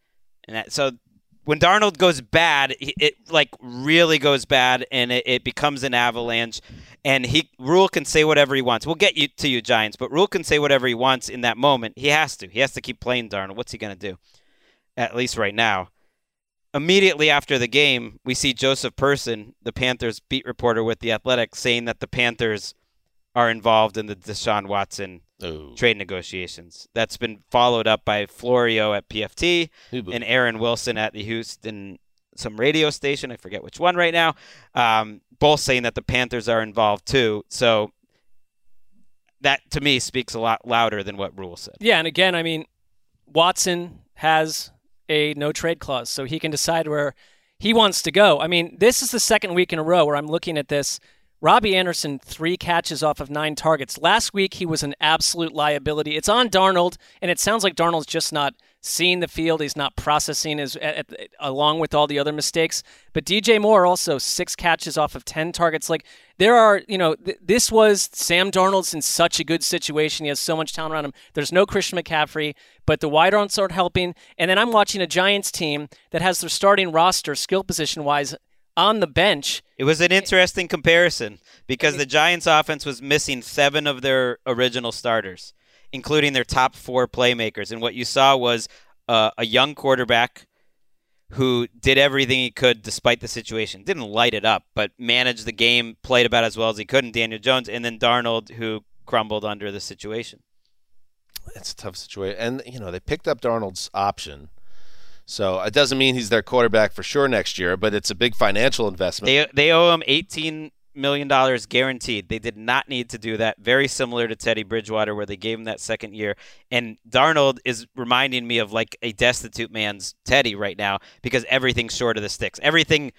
And that, so when Darnold goes bad, it like really goes bad, and it, it, becomes an avalanche. And he Rhule can say whatever he wants. We'll get you to you Giants, but Rhule can say whatever he wants in that moment. He has to. He has to keep playing Darnold. What's he gonna do? At least right now. Immediately after the game, we see Joseph Person, the Panthers beat reporter with the Athletic, saying that the Panthers are involved in the Deshaun Watson Ooh. trade negotiations. That's been followed up by Florio at PFT and Aaron Wilson at the Houston some radio station. I forget which one right now. Um, both saying that the Panthers are involved too. So that to me speaks a lot louder than what Rhule said. Yeah, and again, I mean, Watson has a no trade clause, so he can decide where he wants to go. I mean, this is the second week in a row where I'm looking at this Robbie Anderson, three catches off of nine targets. Last week, he was an absolute liability. It's on Darnold, and it sounds like Darnold's just not seeing the field. He's not processing his, at, at, along with all the other mistakes. But DJ Moore also six catches off of 10 targets. Like, there are, you know, th- this was Sam Darnold's in such a good situation. He has so much talent around him. There's no Christian McCaffrey, but the wide arms aren't helping. And then I'm watching a Giants team that has their starting roster, skill position wise, on the bench. It was an interesting comparison because the Giants offense was missing seven of their original starters, including their top four playmakers. And what you saw was uh, a young quarterback who did everything he could despite the situation. Didn't light it up, but managed the game, played about as well as he could, and Daniel Jones, and then Darnold, who crumbled under the situation. It's a tough situation. And, you know, they picked up Darnold's option so it doesn't mean he's their quarterback for sure next year, but it's a big financial investment. They they owe him eighteen million dollars guaranteed. They did not need to do that. Very similar to Teddy Bridgewater, where they gave him that second year. And Darnold is reminding me of like a destitute man's Teddy right now because everything's short of the sticks. Everything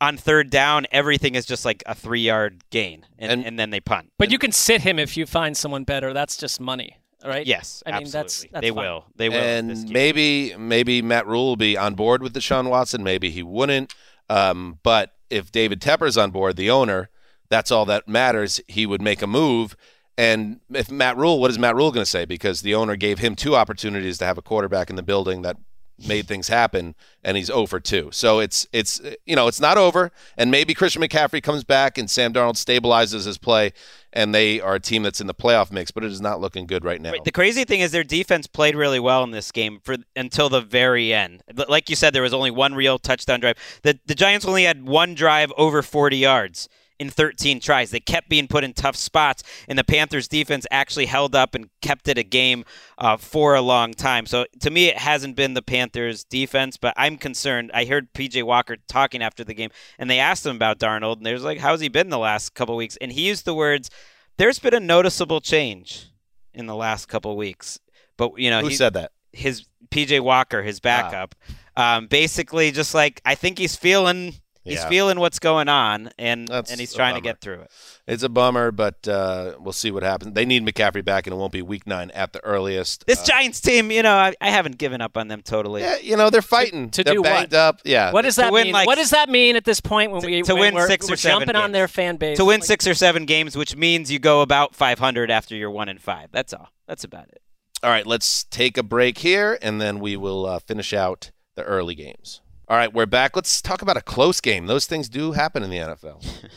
on third down, everything is just like a three yard gain, and, and, and then they punt. But you can sit him if you find someone better. That's just money. Right? Yes, I mean absolutely. that's, that's they fine. will. They will. And maybe maybe Matt Rhule will be on board with Deshaun Watson. Maybe he wouldn't. Um, but if David Tepper's on board, the owner, that's all that matters. He would make a move. And if Matt Rhule, what is Matt Rhule going to say? Because the owner gave him two opportunities to have a quarterback in the building that made things happen, and he's 0 for 2. So it's it's you know it's not over, and maybe Christian McCaffrey comes back and Sam Darnold stabilizes his play, and they are a team that's in the playoff mix, but it is not looking good right now. The crazy thing is their defense played really well in this game for until the very end. Like you said, there was only one real touchdown drive. The the Giants only had one drive over 40 yards in 13 tries. They kept being put in tough spots, and the Panthers defense actually held up and kept it a game uh, for a long time. So to me, it hasn't been the Panthers defense, but I'm concerned. I heard PJ Walker talking after the game, and they asked him about Darnold, and they was like, "How's he been the last couple weeks?" And he used the words, "There's been a noticeable change in the last couple weeks." But you know, Who he- said that? His PJ Walker, his backup. Um, basically, just like I think he's feeling. He's Yeah. feeling what's going on, and and he's a trying to get through it. It's a bummer, but uh, we'll see what happens. They need McCaffrey back, and it won't be week nine at the earliest. This Uh, Giants team, you know, I, I haven't given up on them totally. Yeah, you know, they're fighting. To they're do what? up. Yeah. What does that win, mean? like- what does that mean at this point when we to when win we're, six we're or seven jumping on games. their fan base? to win Like, six or seven games, which means you go about 500 after you're one and five. That's all. That's about it. All right, let's take a break here, and then we will uh, finish out the early games. All right, we're back. Let's talk about a close game. Those things do happen in the NFL.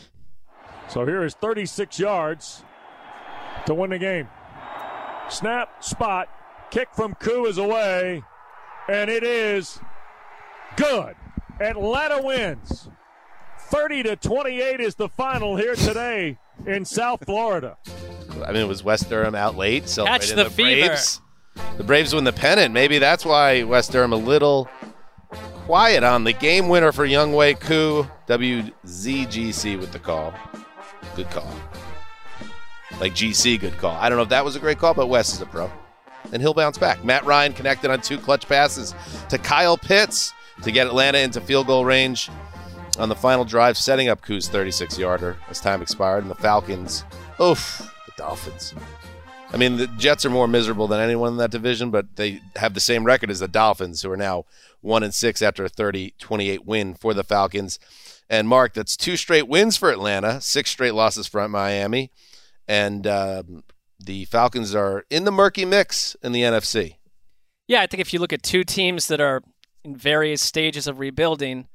So here is 36 yards to win the game. Snap, spot, Kick from Koo is away, and it is good. Atlanta wins. 30 to 28 is the final here today in South Florida. I mean, it was Wes Durham out late celebrating the the, fever. Braves? The Braves win the pennant. Maybe that's why Wes Durham a little quiet on the game winner for Younghoe Koo. WZGC with the call. Good call. Like GC, good call. I don't know if that was a great call, but Wes is a pro. And he'll bounce back. Matt Ryan connected on two clutch passes to Kyle Pitts to get Atlanta into field goal range on the final drive, setting up Koo's 36 yarder as time expired. And the Falcons, oof, the Dolphins. I mean, the Jets are more miserable than anyone in that division, but they have the same record as the Dolphins, who are now one and six after a 30-28 win for the Falcons. And Mark, that's two straight wins for Atlanta, six straight losses from Miami, and um, the Falcons are in the murky mix in the NFC. Yeah, I think if you look at two teams that are in various stages of rebuilding,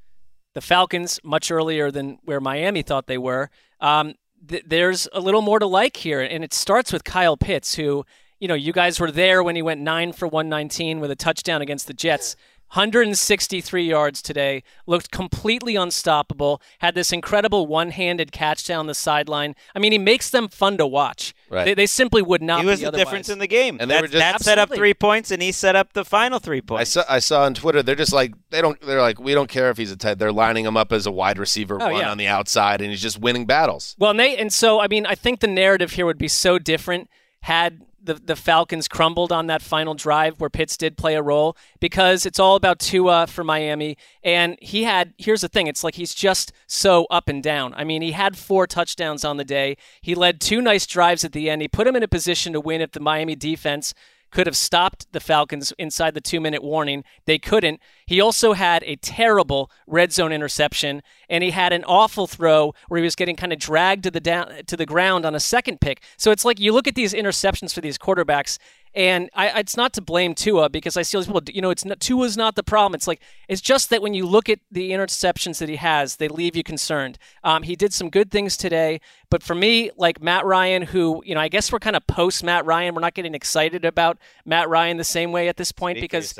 the Falcons much earlier than where Miami thought they were. Um, th- there's a little more to like here, and it starts with Kyle Pitts, who you know you guys were there when he went nine for 119 with a touchdown against the Jets. 163 yards today, looked completely unstoppable, had this incredible one handed catch down the sideline. I mean, he makes them fun to watch. Right. They, they simply would not He was be the otherwise. difference in the game. And they that, were just- that set up three points, and he set up the final three points. I points. saw I saw on Twitter they're just like they don't they're like we don't care if he's a tight they're lining him up as a wide receiver Oh, one yeah. on the outside and he's just winning battles. Well, Nate, and so I mean, I think the narrative here would be so different had the the Falcons crumbled on that final drive where Pitts did play a role because it's all about Tua for Miami, and he had. Here's the thing: it's like he's just so up and down. I mean, he had four touchdowns on the day. He led two nice drives at the end. He put him in a position to win if the Miami defense could have stopped the Falcons inside the two minute warning. They couldn't. He also had a terrible red zone interception, and he had an awful throw where he was getting kind of dragged to the down to the ground on a second pick. So it's like you look at these interceptions for these quarterbacks, and I, it's not to blame Tua because I see all these people. You know, it's not, Tua's not the problem. It's like it's just that when you look at the interceptions that he has, they leave you concerned. Um, he did some good things today, but for me, like Matt Ryan, who you know, I guess we're kind of post Matt Ryan. We're not getting excited about Matt Ryan the same way at this point Speak because.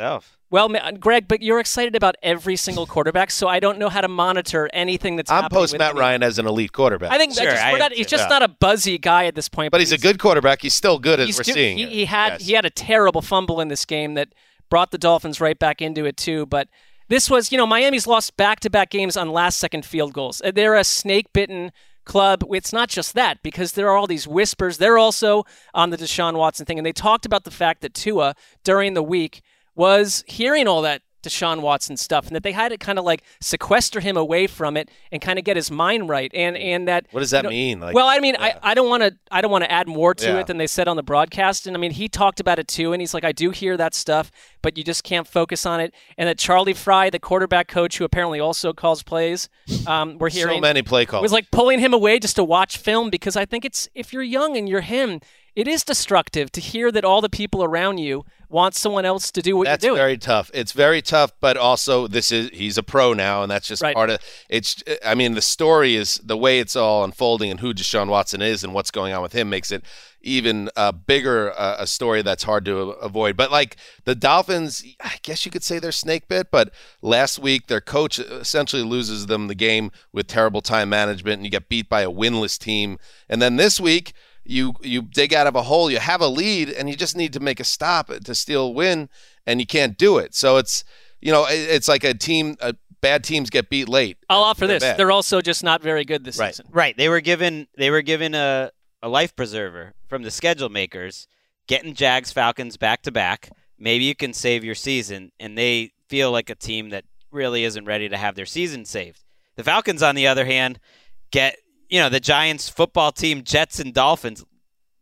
Well, Greg, but you're excited about every single quarterback, so I don't know how to monitor anything that's I'm happening. post with Matt Ryan as an elite quarterback. I think Sure, just, I we're not, he's just Yeah. not a buzzy guy at this point. but he's a good quarterback. He's still good as we're do- seeing. He, it. he had Yes. he had a terrible fumble in this game that brought the Dolphins right back into it too. But this was, you know, Miami's lost back-to-back games on last-second field goals. Uh, They're a snake-bitten club. It's not just that because there are all these whispers. They're also on the Deshaun Watson thing, and they talked about the fact that Tua during the week was hearing all that Deshaun Watson stuff, and that they had to kind of like sequester him away from it and kind of get his mind right, and and that. What does that you know- mean? Like, well, I mean, I, I don't want to I don't want to add more to Yeah. it than they said on the broadcast, and I mean he talked about it too, and he's like, I do hear that stuff, but you just can't focus on it. And that Charlie Frye, the quarterback coach, who apparently also calls plays, um, we're hearing so many play calls. was like pulling him away just to watch film because I think it's if you're young and you're him, it is destructive to hear that all the people around you want someone else to do what that's you're doing. That's very tough. It's very tough, but also this is he's a pro now, and that's just Right. part of it's. I mean, the story is the way it's all unfolding, and who Deshaun Watson is, and what's going on with him makes it even a bigger uh, a story that's hard to avoid. But like the Dolphins, I guess you could say they're snake bit. But last week, their coach essentially loses them the game with terrible time management, and you get beat by a winless team. And then this week, you you dig out of a hole, you have a lead, and you just need to make a stop to steal a win, and you can't do it. So it's you know it- it's like a team. Uh, bad teams get beat late. I'll offer They're this: bad. they're also just not very good this Right. season. Right. They were given they were given a, a life preserver from the schedule makers, getting Jags Falcons back to back. Maybe you can save your season, and they feel like a team that really isn't ready to have their season saved. The Falcons, on the other hand, get you know the Giants football team, Jets and Dolphins.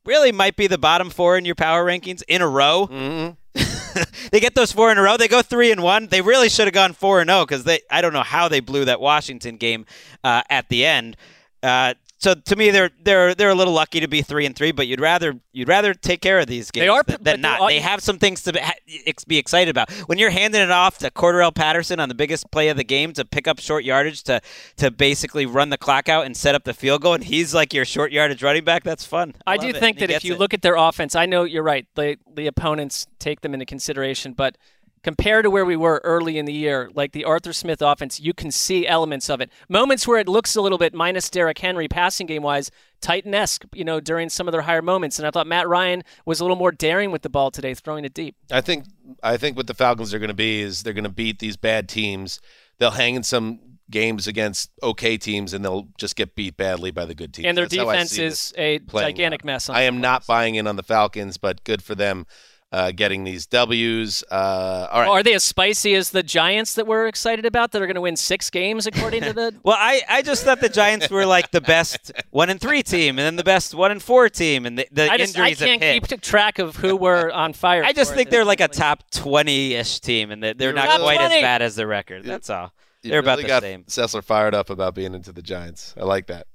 Really might be the bottom four in your power rankings in a row. Mm-hmm. they get those four in a row. They go three and one. They really should have gone four and zero because they. I don't know how they blew that Washington game uh, at the end. Uh, so to me, they're they're they're a little lucky to be three and three, but you'd rather you'd rather take care of these games They are, than, but than they not. are- They have some things to be, be excited about. When you're handing it off to Cordarrelle Patterson on the biggest play of the game to pick up short yardage to to basically run the clock out and set up the field goal, and he's like your short yardage running back. That's fun. I love do think that if you it. look at their offense, I know you're right. The the opponents take them into consideration, but compared to where we were early in the year, like the Arthur Smith offense, you can see elements of it. Moments where it looks a little bit minus Derrick Henry passing game wise, Titan-esque, you know, during some of their higher moments. And I thought Matt Ryan was a little more daring with the ball today, throwing it deep. I think I think what the Falcons are going to be is they're going to beat these bad teams. They'll hang in some games against okay teams, and they'll just get beat badly by the good teams. And their That's defense is a gigantic out. mess. I am not buying in on the Falcons, but good for them uh, getting these W's. Uh, all right. Are they as spicy as the Giants that we're excited about that are going to win six games according to the? Well, I, I just thought the Giants were like the best one and three team, and then the best one and four team, and the, the I just injuries have can't keep track of who were on fire. I just for think they're like a top twenty-ish team, and they're, they're not Top quite 20. as bad as the record. That's all. You They're about the got same. Sessler fired up about being into the Giants. I like that.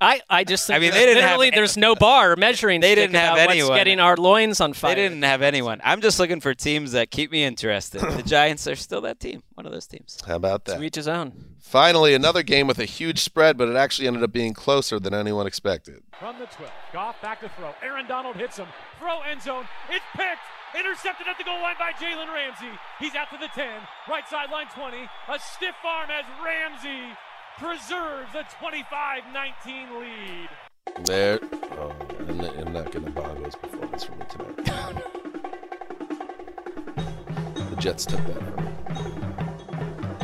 I, I just think I mean, they didn't have literally any- there's no bar measuring. They didn't have anyone. What's getting our loins on fire. They didn't have anyone. I'm just looking for teams that keep me interested. The Giants are still that team, one of those teams. How about that? To each his own. Finally, another game with a huge spread, but it actually ended up being closer than anyone expected. From the 12. Goff back to throw. Aaron Donald hits him. Throw end zone. It's picked. Intercepted at the goal line by Jalen Ramsey. He's out to the 10. Right sideline 20. A stiff arm as Ramsey preserves a 25-19 lead. There. Oh, I'm not, I'm not to bog his performance from me tonight. the Jets took that.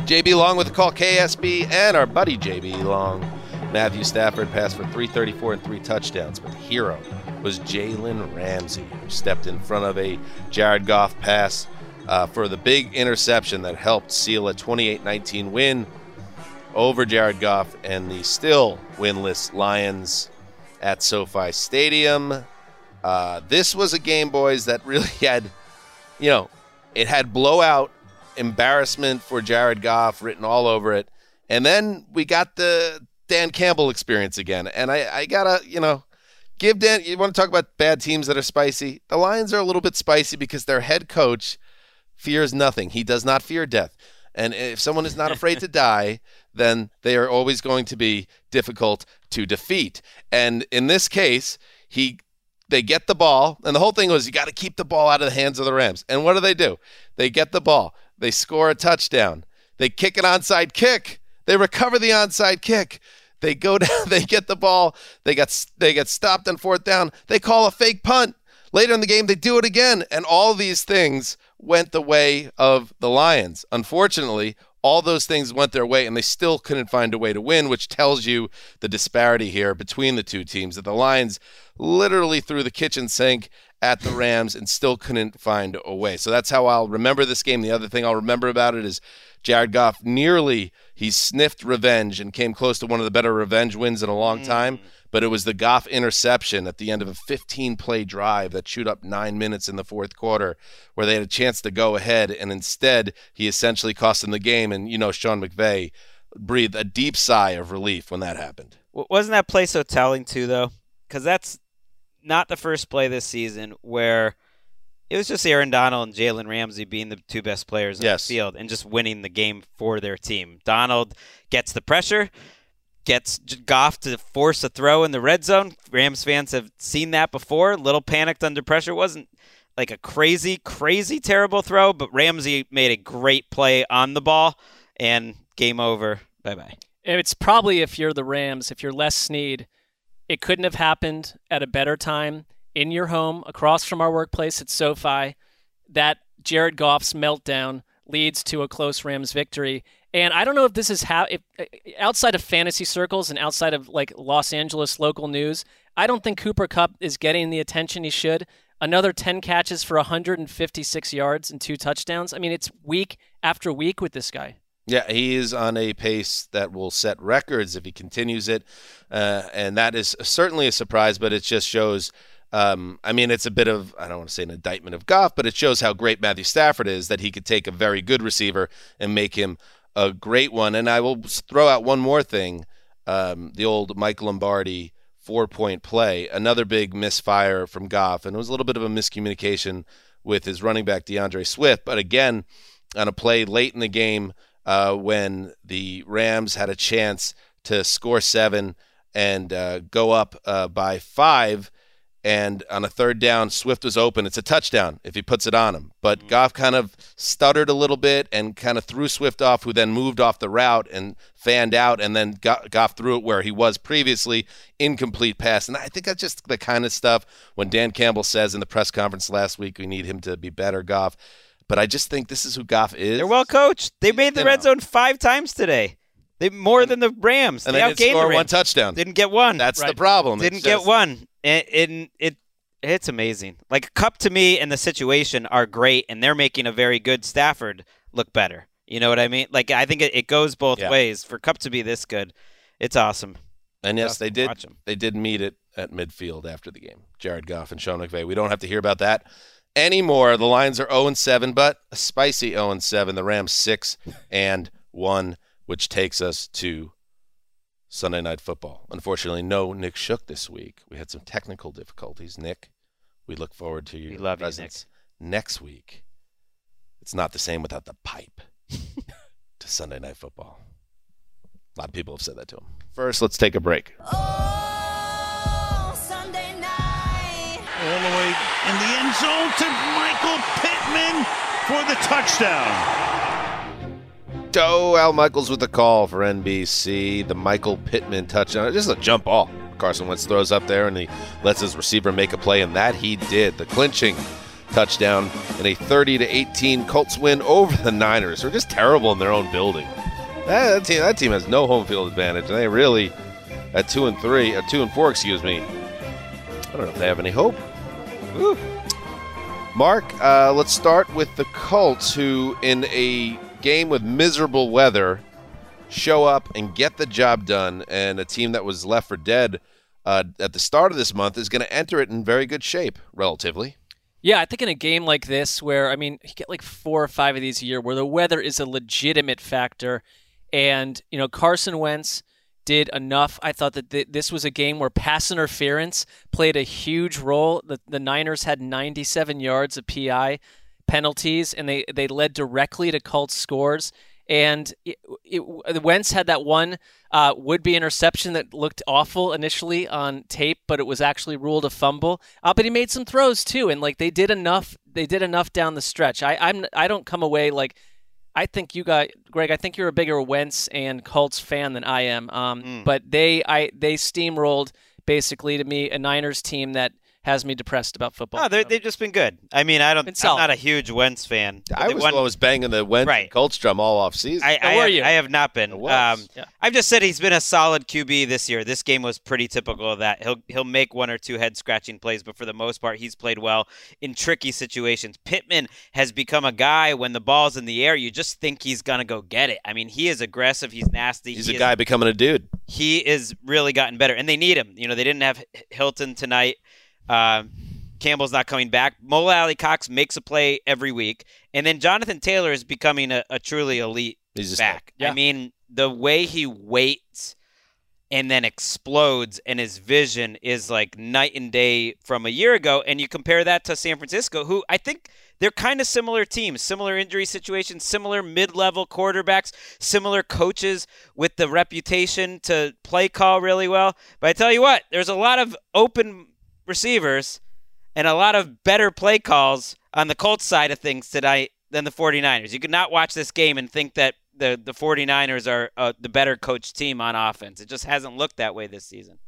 JB Long with the call, KSB, and our buddy JB Long. Matthew Stafford passed for 334 and three touchdowns, but the hero was Jalen Ramsey, who stepped in front of a Jared Goff pass uh, for the big interception that helped seal a 28 19 win over Jared Goff and the still winless Lions at SoFi Stadium. Uh, this was a game, boys, that really had, you know, it had blowout embarrassment for Jared Goff written all over it. And then we got the Dan Campbell experience again. And I, I gotta, you know, give Dan, you want to talk about bad teams that are spicy? The Lions are a little bit spicy because their head coach fears nothing. He does not fear death. And if someone is not afraid to die, then they are always going to be difficult to defeat. And in this case, he they get the ball, and the whole thing was you got to keep the ball out of the hands of the Rams. And what do they do? They get the ball, they score a touchdown, they kick an onside kick, they recover the onside kick. They go down, they get the ball, they got they get stopped on fourth down, they call a fake punt. Later in the game, they do it again, and all these things went the way of the Lions. Unfortunately, all those things went their way, and they still couldn't find a way to win, which tells you the disparity here between the two teams. That the Lions literally threw the kitchen sink at the Rams and still couldn't find a way. So that's how I'll remember this game. The other thing I'll remember about it is Jared Goff nearly he sniffed revenge and came close to one of the better revenge wins in a long hmm. time. But it was the Goff interception at the end of a 15 play drive that chewed up nine minutes in the fourth quarter, where they had a chance to go ahead, and instead he essentially cost them the game. And you know, Sean McVay breathed a deep sigh of relief when that happened. Wasn't that play so telling too, though? Because that's not the first play this season where it was just Aaron Donald and Jalen Ramsey being the two best players on Yes. the field and just winning the game for their team. Donald gets the pressure, gets Goff to force a throw in the red zone. Rams fans have seen that before. A Little panicked under pressure. It wasn't like a crazy, crazy terrible throw, but Ramsey made a great play on the ball and game over. Bye bye. It's probably if you're the Rams, if you're Les Snead, it couldn't have happened at a better time in your home across from our workplace at SoFi. That Jared Goff's meltdown leads to a close Rams victory. And I don't know if this is how, if, outside of fantasy circles and outside of like Los Angeles local news, I don't think Cooper Kupp is getting the attention he should. Another 10 catches for 156 yards and two touchdowns. I mean, it's week after week with this guy. Yeah, he is on a pace that will set records if he continues it, uh, and that is certainly a surprise. But it just shows. Um, I mean, it's a bit of I don't want to say an indictment of Goff, but it shows how great Matthew Stafford is that he could take a very good receiver and make him a great one. And I will throw out one more thing. um, the old Mike Lombardi four point play. Another big misfire from Goff, and it was a little bit of a miscommunication with his running back D'Andre Swift. But again, on a play late in the game uh, when the Rams had a chance to score seven and uh, go up uh, by five. And on a third down, Swift was open. It's a touchdown if he puts it on him. But mm-hmm. Goff kind of stuttered a little bit and kind of threw Swift off, who then moved off the route and fanned out, and then got, Goff threw it where he was previously, incomplete pass. And I think that's just the kind of stuff when Dan Campbell says in the press conference last week, we need him to be better, Goff. But I just think this is who Goff is. They're well coached. They made the You red know. zone five times today. They more than the Rams. And they they didn't outgained score the one touchdown. Didn't get one. That's the problem. Didn't get one. And, and it it's amazing. Like Kupp to me and the situation are great, and they're making a very good Stafford look better. You know what I mean? Like I think it, it goes both Yeah. ways. For Kupp to be this good, it's awesome. And yes, Awesome they did. They did meet it at midfield after the game. Jared Goff and Sean McVay. We don't have to hear about that anymore. The Lions are 0 7, but a spicy 0 7. The Rams 6 and 1, which takes us to Sunday Night Football. Unfortunately, no Nick Shook this week. We had some technical difficulties. Nick, we look forward to your love you, presence next week. It's not the same without the pipe to Sunday Night Football. A lot of people have said that to him. First, let's take a break. Oh, All the way in the end zone to Michael Pittman for the touchdown. Joe Al Michaels with the call for NBC. The Michael Pittman touchdown. Just a jump ball. Carson Wentz throws up there and he lets his receiver make a play, and that he did. The clinching touchdown in a 30 to 18 Colts win over the Niners. They're just terrible in their own building. That, that team, that team has no home field advantage. And they really, at two and three, at two and four, excuse me. I don't know if they have any hope. Mark, uh, let's start with the Colts, who in a game with miserable weather show up and get the job done, and a team that was left for dead uh, at the start of this month is going to enter it in very good shape, relatively. Yeah, I think in a game like this, where I mean, you get like four or five of these a year, where the weather is a legitimate factor, and you know Carson Wentz did enough. I thought that th- this was a game where pass interference played a huge role. The, the Niners had 97 yards of PI penalties, and they they led directly to Colts scores. And it, it, Wentz had that one uh, would-be interception that looked awful initially on tape, but it was actually ruled a fumble. Uh, but he made some throws too, and like they did enough. They did enough down the stretch. I, I'm I don't come away like I think you got Greg. I think you're a bigger Wentz and Colts fan than I am. Um, But they I they steamrolled basically to me a Niners team that has me depressed about football. No, they're- they've just been good. I mean, I don't. I'm solid. not a huge Wentz fan. I was one- the was banging the Wentz Right. Colts drum all off season. I, I, were have, you? I have not been. was. Um, Yeah. I've just said he's been a solid QB this year. This game was pretty typical of that. He'll he'll make one or two head scratching plays, but for the most part, he's played well in tricky situations. Pittman has become a guy when the ball's in the air, you just think he's gonna go get it. I mean, he is aggressive. He's nasty. He's he a is- guy becoming a dude. he is really gotten better, and they need him. You know, they didn't have Hilton tonight. Um, Campbell's not coming back. Mo Alie-Cox makes a play every week, and then Jonathan Taylor is becoming a, a truly elite He's back. I mean, the way he waits and then explodes, and his vision is like night and day from a year ago. And you compare that to San Francisco, who I think they're kind of similar teams, similar injury situations, similar mid-level quarterbacks, similar coaches with the reputation to play call really well. But I tell you what, there's a lot of open receivers and a lot of better play calls on the Colts side of things tonight than the 49ers. You could not watch this game and think that the, the 49ers are uh, the better coached team on offense. It just hasn't looked that way this season.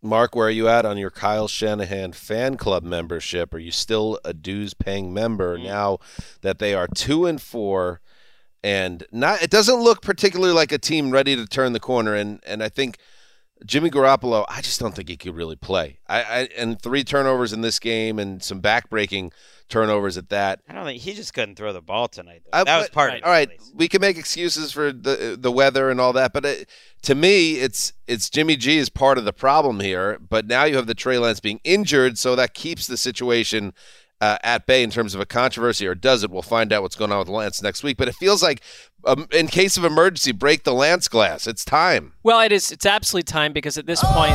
Mark, where are you at on your Kyle Shanahan fan club membership? Are you still a dues paying member now that they are two and four? And not it doesn't look particularly like a team ready to turn the corner. And and I think Jimmy Garoppolo, I just don't think he could really play. I, I and three turnovers in this game and some backbreaking turnovers at that. I don't think he just couldn't throw the ball tonight. Though. That was but- part of it. All right, we can make excuses for the the weather and all that, but it, to me, it's it's Jimmy G is part of the problem here. But now you have the Trey Lance being injured, so that keeps the situation uh, at bay in terms of a controversy, or does it? We'll find out what's going on with Lance next week. But it feels like, um, in case of emergency, break the Lance glass. It's time. Well, it is. It's absolutely time because at this point,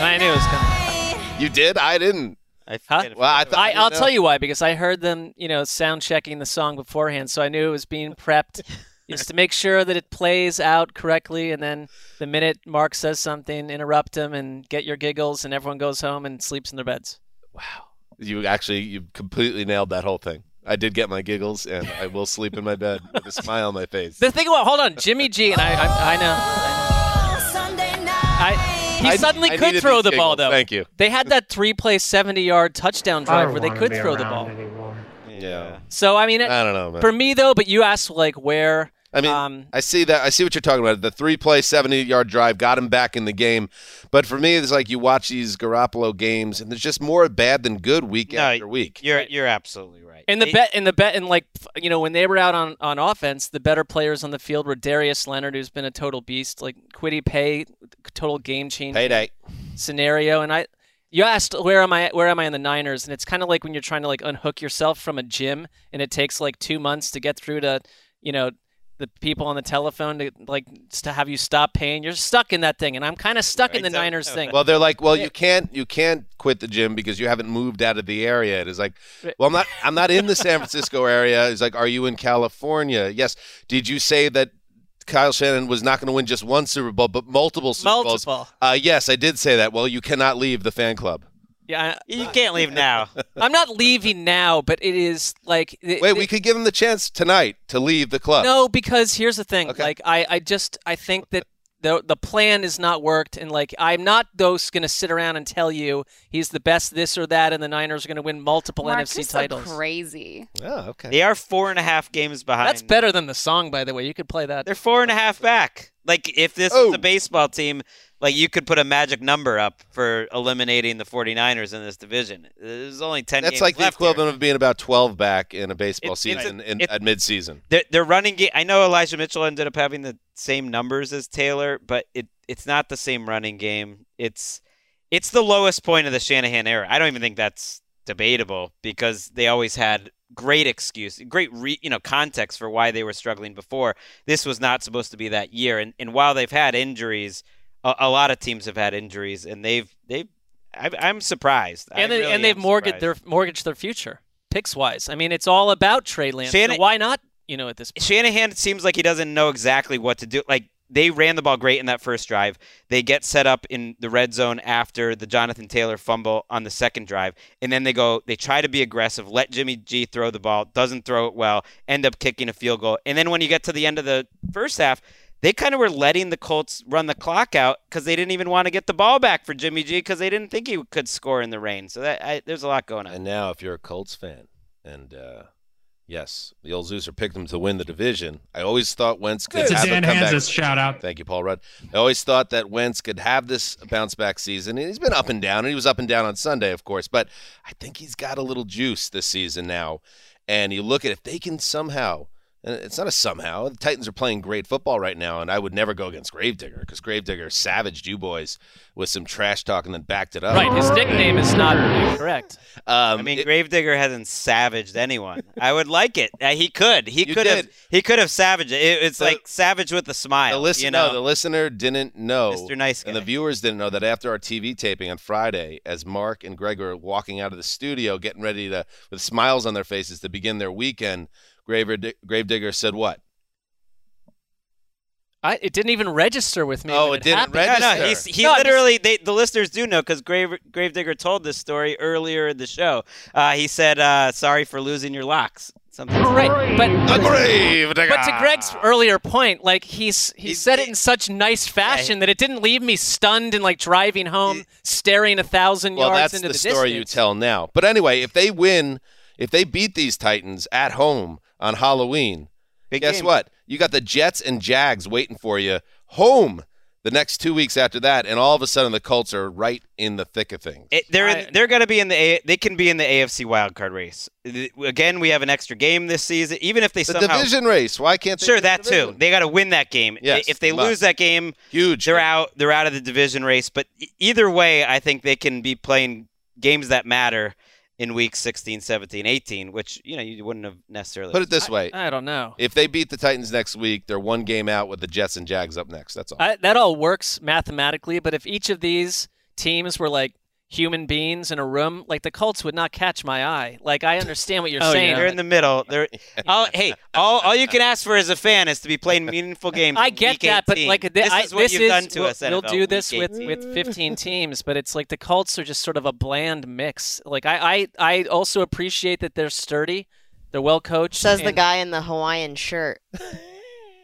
I knew it was coming. You did? I didn't. I Huh? Well, I thought. I, I'll know. tell you why because I heard them, you know, sound checking the song beforehand, so I knew it was being prepped. Just to make sure that it plays out correctly, and then the minute Mark says something, interrupt him and get your giggles, and everyone goes home and sleeps in their beds. You actually, you completely nailed that whole thing. I did get my giggles, and I will sleep in my bed with a smile on my face. The thing about hold on, Jimmy G, and I, I, I know, I, he I- suddenly I could needed throw these the ball giggles. though. Thank you. They had that three-play, seventy-yard touchdown drive where they could throw the ball. Yeah. So I mean, it, I don't know, man. for me though, but you asked like where. I mean, um, I see that. I see what you're talking about. The three play, 70 yard drive got him back in the game. But for me, it's like you watch these Garoppolo games, and there's just more bad than good week No, after week. You're you're absolutely right. And the It- bet, and the bet, and like you know, when they were out on on offense, the better players on the field were Darius Leonard, who's been a total beast, like Kwity Paye, total game changer Payday. scenario. And I, you asked where am I? Where am I in the Niners? And it's kind of like when you're trying to like unhook yourself from a gym, and it takes like two months to get through to, you know, the people on the telephone to like to have you stop paying. You're stuck in that thing, and I'm kind of stuck in the Niners thing. Well, they're like, well, you can't, you can't quit the gym because you haven't moved out of the area. It is like, well, I'm not, I'm not in the San Francisco area. It's like, are you in California? Yes. Did you say that Kyle Shanahan was not going to win just one Super Bowl, but multiple Super Multiple. Bowls? Uh, yes, I did say that. Well, you cannot leave the fan club. Yeah, you can't leave now. I'm not leaving now, but it is like it- Wait, it- we could give him the chance tonight to leave the club. No, because here's the thing. Like I, I just I think that the the plan is not worked, and like I'm not those going to sit around and tell you he's the best this or that, and the Niners are going to win multiple Mark, NFC titles. crazy. Oh, okay. They are four and a half games behind. That's better than the song, by the way. You could play that. They're four and a half back. Like if this Oh. was a baseball team, like you could put a magic number up for eliminating the 49ers in this division. There's only 10 That's like the left here. equivalent of being about 12 back in a baseball It's- it's a- season in, it- at midseason. Their, their running game. I know Elijah Mitchell ended up having the same numbers as Taylor, but it it's not the same running game. It's it's the lowest point of the Shanahan era. I don't even think that's debatable because they always had great excuse, great re, you know context for why they were struggling before. This was not supposed to be that year, and and while they've had injuries, a, a lot of teams have had injuries, and they've they've. I, I'm surprised. And they, really and they've am mortgaged their mortgaged their future picks wise. I mean, it's all about Trey Lance. so why not? You know, at this point. Shanahan seems like he doesn't know exactly what to do. Like they ran the ball great in that first drive. They get set up in the red zone after the Jonathan Taylor fumble on the second drive, and then they go. They try to be aggressive, let Jimmy G throw the ball, doesn't throw it well, end up kicking a field goal, and then when you get to the end of the first half. They kind of were letting the Colts run the clock out because they didn't even want to get the ball back for Jimmy G because they didn't think he could score in the rain. So that I, there's a lot going on. And now, if you're a Colts fan, and uh, yes, the old Zeuser picked them to win the division. I always thought Wentz could It's a have Dan a comeback. Hanzus shout out. Thank you, Paul Rudd. I always thought that Wentz could have this bounce back season. And he's been up and down, and he was up and down on Sunday, of course. But I think he's got a little juice this season now. And you look at if they can somehow. And it's not a somehow. The Titans are playing great football right now, and I would never go against Gravedigger because Gravedigger savaged you boys with some trash talk and then backed it up. Right, his nickname is not correct. Um, I mean, Gravedigger hasn't savaged anyone. I would like it. Uh, he could. He You could have. He could have savaged it. It- It's The- like savage with a smile. The listener, you know? no, the listener didn't know, Mr. Nice Guy. and the viewers didn't know that after our TV taping on Friday, as Mark and Greg were walking out of the studio, getting ready to, with smiles on their faces, to begin their weekend, Graver, Gravedigger said, "What? I, it didn't even register with me. Oh, when it didn't happened. register. No, no, he's, he No, literally. They, the listeners do know because Grave, Gravedigger told this story earlier in the show. Uh, he said, uh, "Sorry for losing your locks." Something. Right, but The Gravedigger. But to Greg's earlier point, like he's he said it in such nice fashion that it didn't leave me stunned and like driving home, staring a thousand Well, yards that's into the, the, story you tell now." But anyway, if they win, if they beat these Titans at home on Halloween, guess game. what? You got the Jets and Jags waiting for you home the next two weeks after that, and all of a sudden the Colts are right in the thick of things. It, they're in, they're going to be in the A, they can be in the AFC wildcard race. Again, we have an extra game this season. Even if they the somehow division race. Why can't they? Sure, win the that too. They got to win that game. Yes, if they they must. lose that game, huge. They're out. They're out of the division race. But either way, I think they can be playing games that matter. In weeks 16, 17, 18, which you know you wouldn't have necessarily. Put it this way: I don't know. If they beat the Titans next week, they're one game out with the Jets and Jags up next. That's all. I, that all works mathematically, but if each of these teams were like human beings in a room, like the Colts would not catch my eye. Like I understand what you're Oh, saying. They're in the middle. They're all, hey, all, all you can ask for as a fan is to be playing meaningful games. I get week that, but like th- this I, is what this you've is done to we'll, us. we'll do this week with with 15 teams, but it's like the Colts are just sort of a bland mix. Like I I, I also appreciate that they're sturdy, they're well coached. Says the guy in the Hawaiian shirt.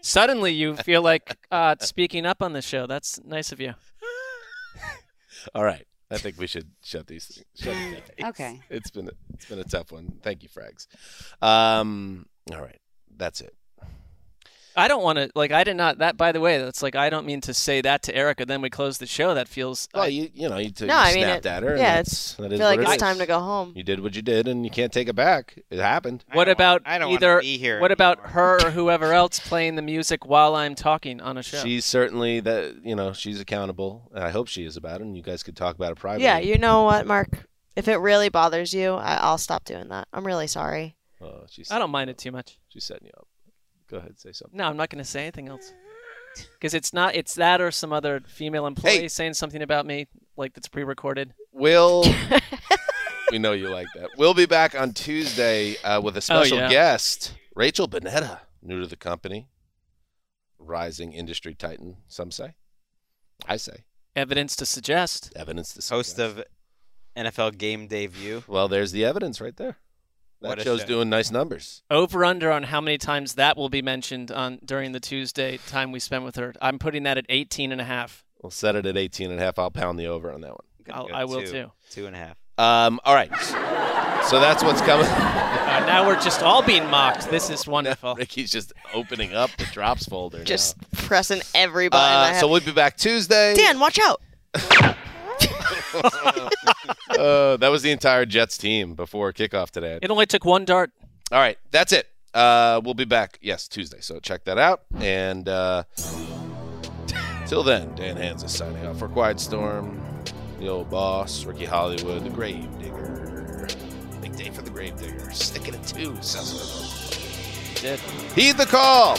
Suddenly, you feel like uh, speaking up on the show. That's nice of you. All right. I think we should shut these things. Shut it. Okay. It's been a, it's been a tough one. Thank you, Frags. Um, all right, that's it. I don't want to like. I did not. That by the way, that's like I don't mean to say that to Erica. Then we close the show. That feels. Well, I- you you know you, took, No, you I mean, snapped it- at her. yeah, that's- it's- that I feel like what it it's time to go home. You did what you did, and you can't take it back. It happened. What about I don't wanna either? be here what about her or whoever else playing the music while I'm talking on a show? She's certainly that you know she's accountable, and I hope she is about it. And you guys could talk about it privately. Yeah, you know what, Mark? If it really bothers you, I- I'll stop doing that. I'm really sorry. Oh, she's I don't mind it too much. she's setting you up. Go ahead, say something. No, I'm not going to say anything else. Because it's not. It's that or some other female employee saying something about me, like that's pre-recorded. Will we know you like that? We'll be back on Tuesday uh, with a special yeah. guest, Rachel Bonnetta, new to the company, rising industry titan. Some say, I say, Evidence to suggest. evidence to host of NFL Game Day View. Well, there's the evidence right there. That What show's show. doing nice numbers. Over under on how many times that will be mentioned on during the Tuesday time we spent with her. I'm putting that at 18 and a half. We'll set it at 18 and a half. I'll pound the over on that one. I'll, I will two. too. Two and a half. Um, all right. So that's what's coming. Uh, now we're just all being mocked. This is wonderful. Ricky's just opening up the drops folder. Just now. pressing every button. Uh, so we'll be back Tuesday. Dan, watch out. uh, that was the entire Jets team before kickoff today. It only took one dart. All right, that's it. Uh, we'll be back, yes, Tuesday. So check that out. And uh, till then, Dan Hanzus signing off for Quiet Storm, the old boss, Ricky Hollywood, the Grave Digger. Big day for the Grave Digger. Sticking it to, Sessler. Did. Heed the call.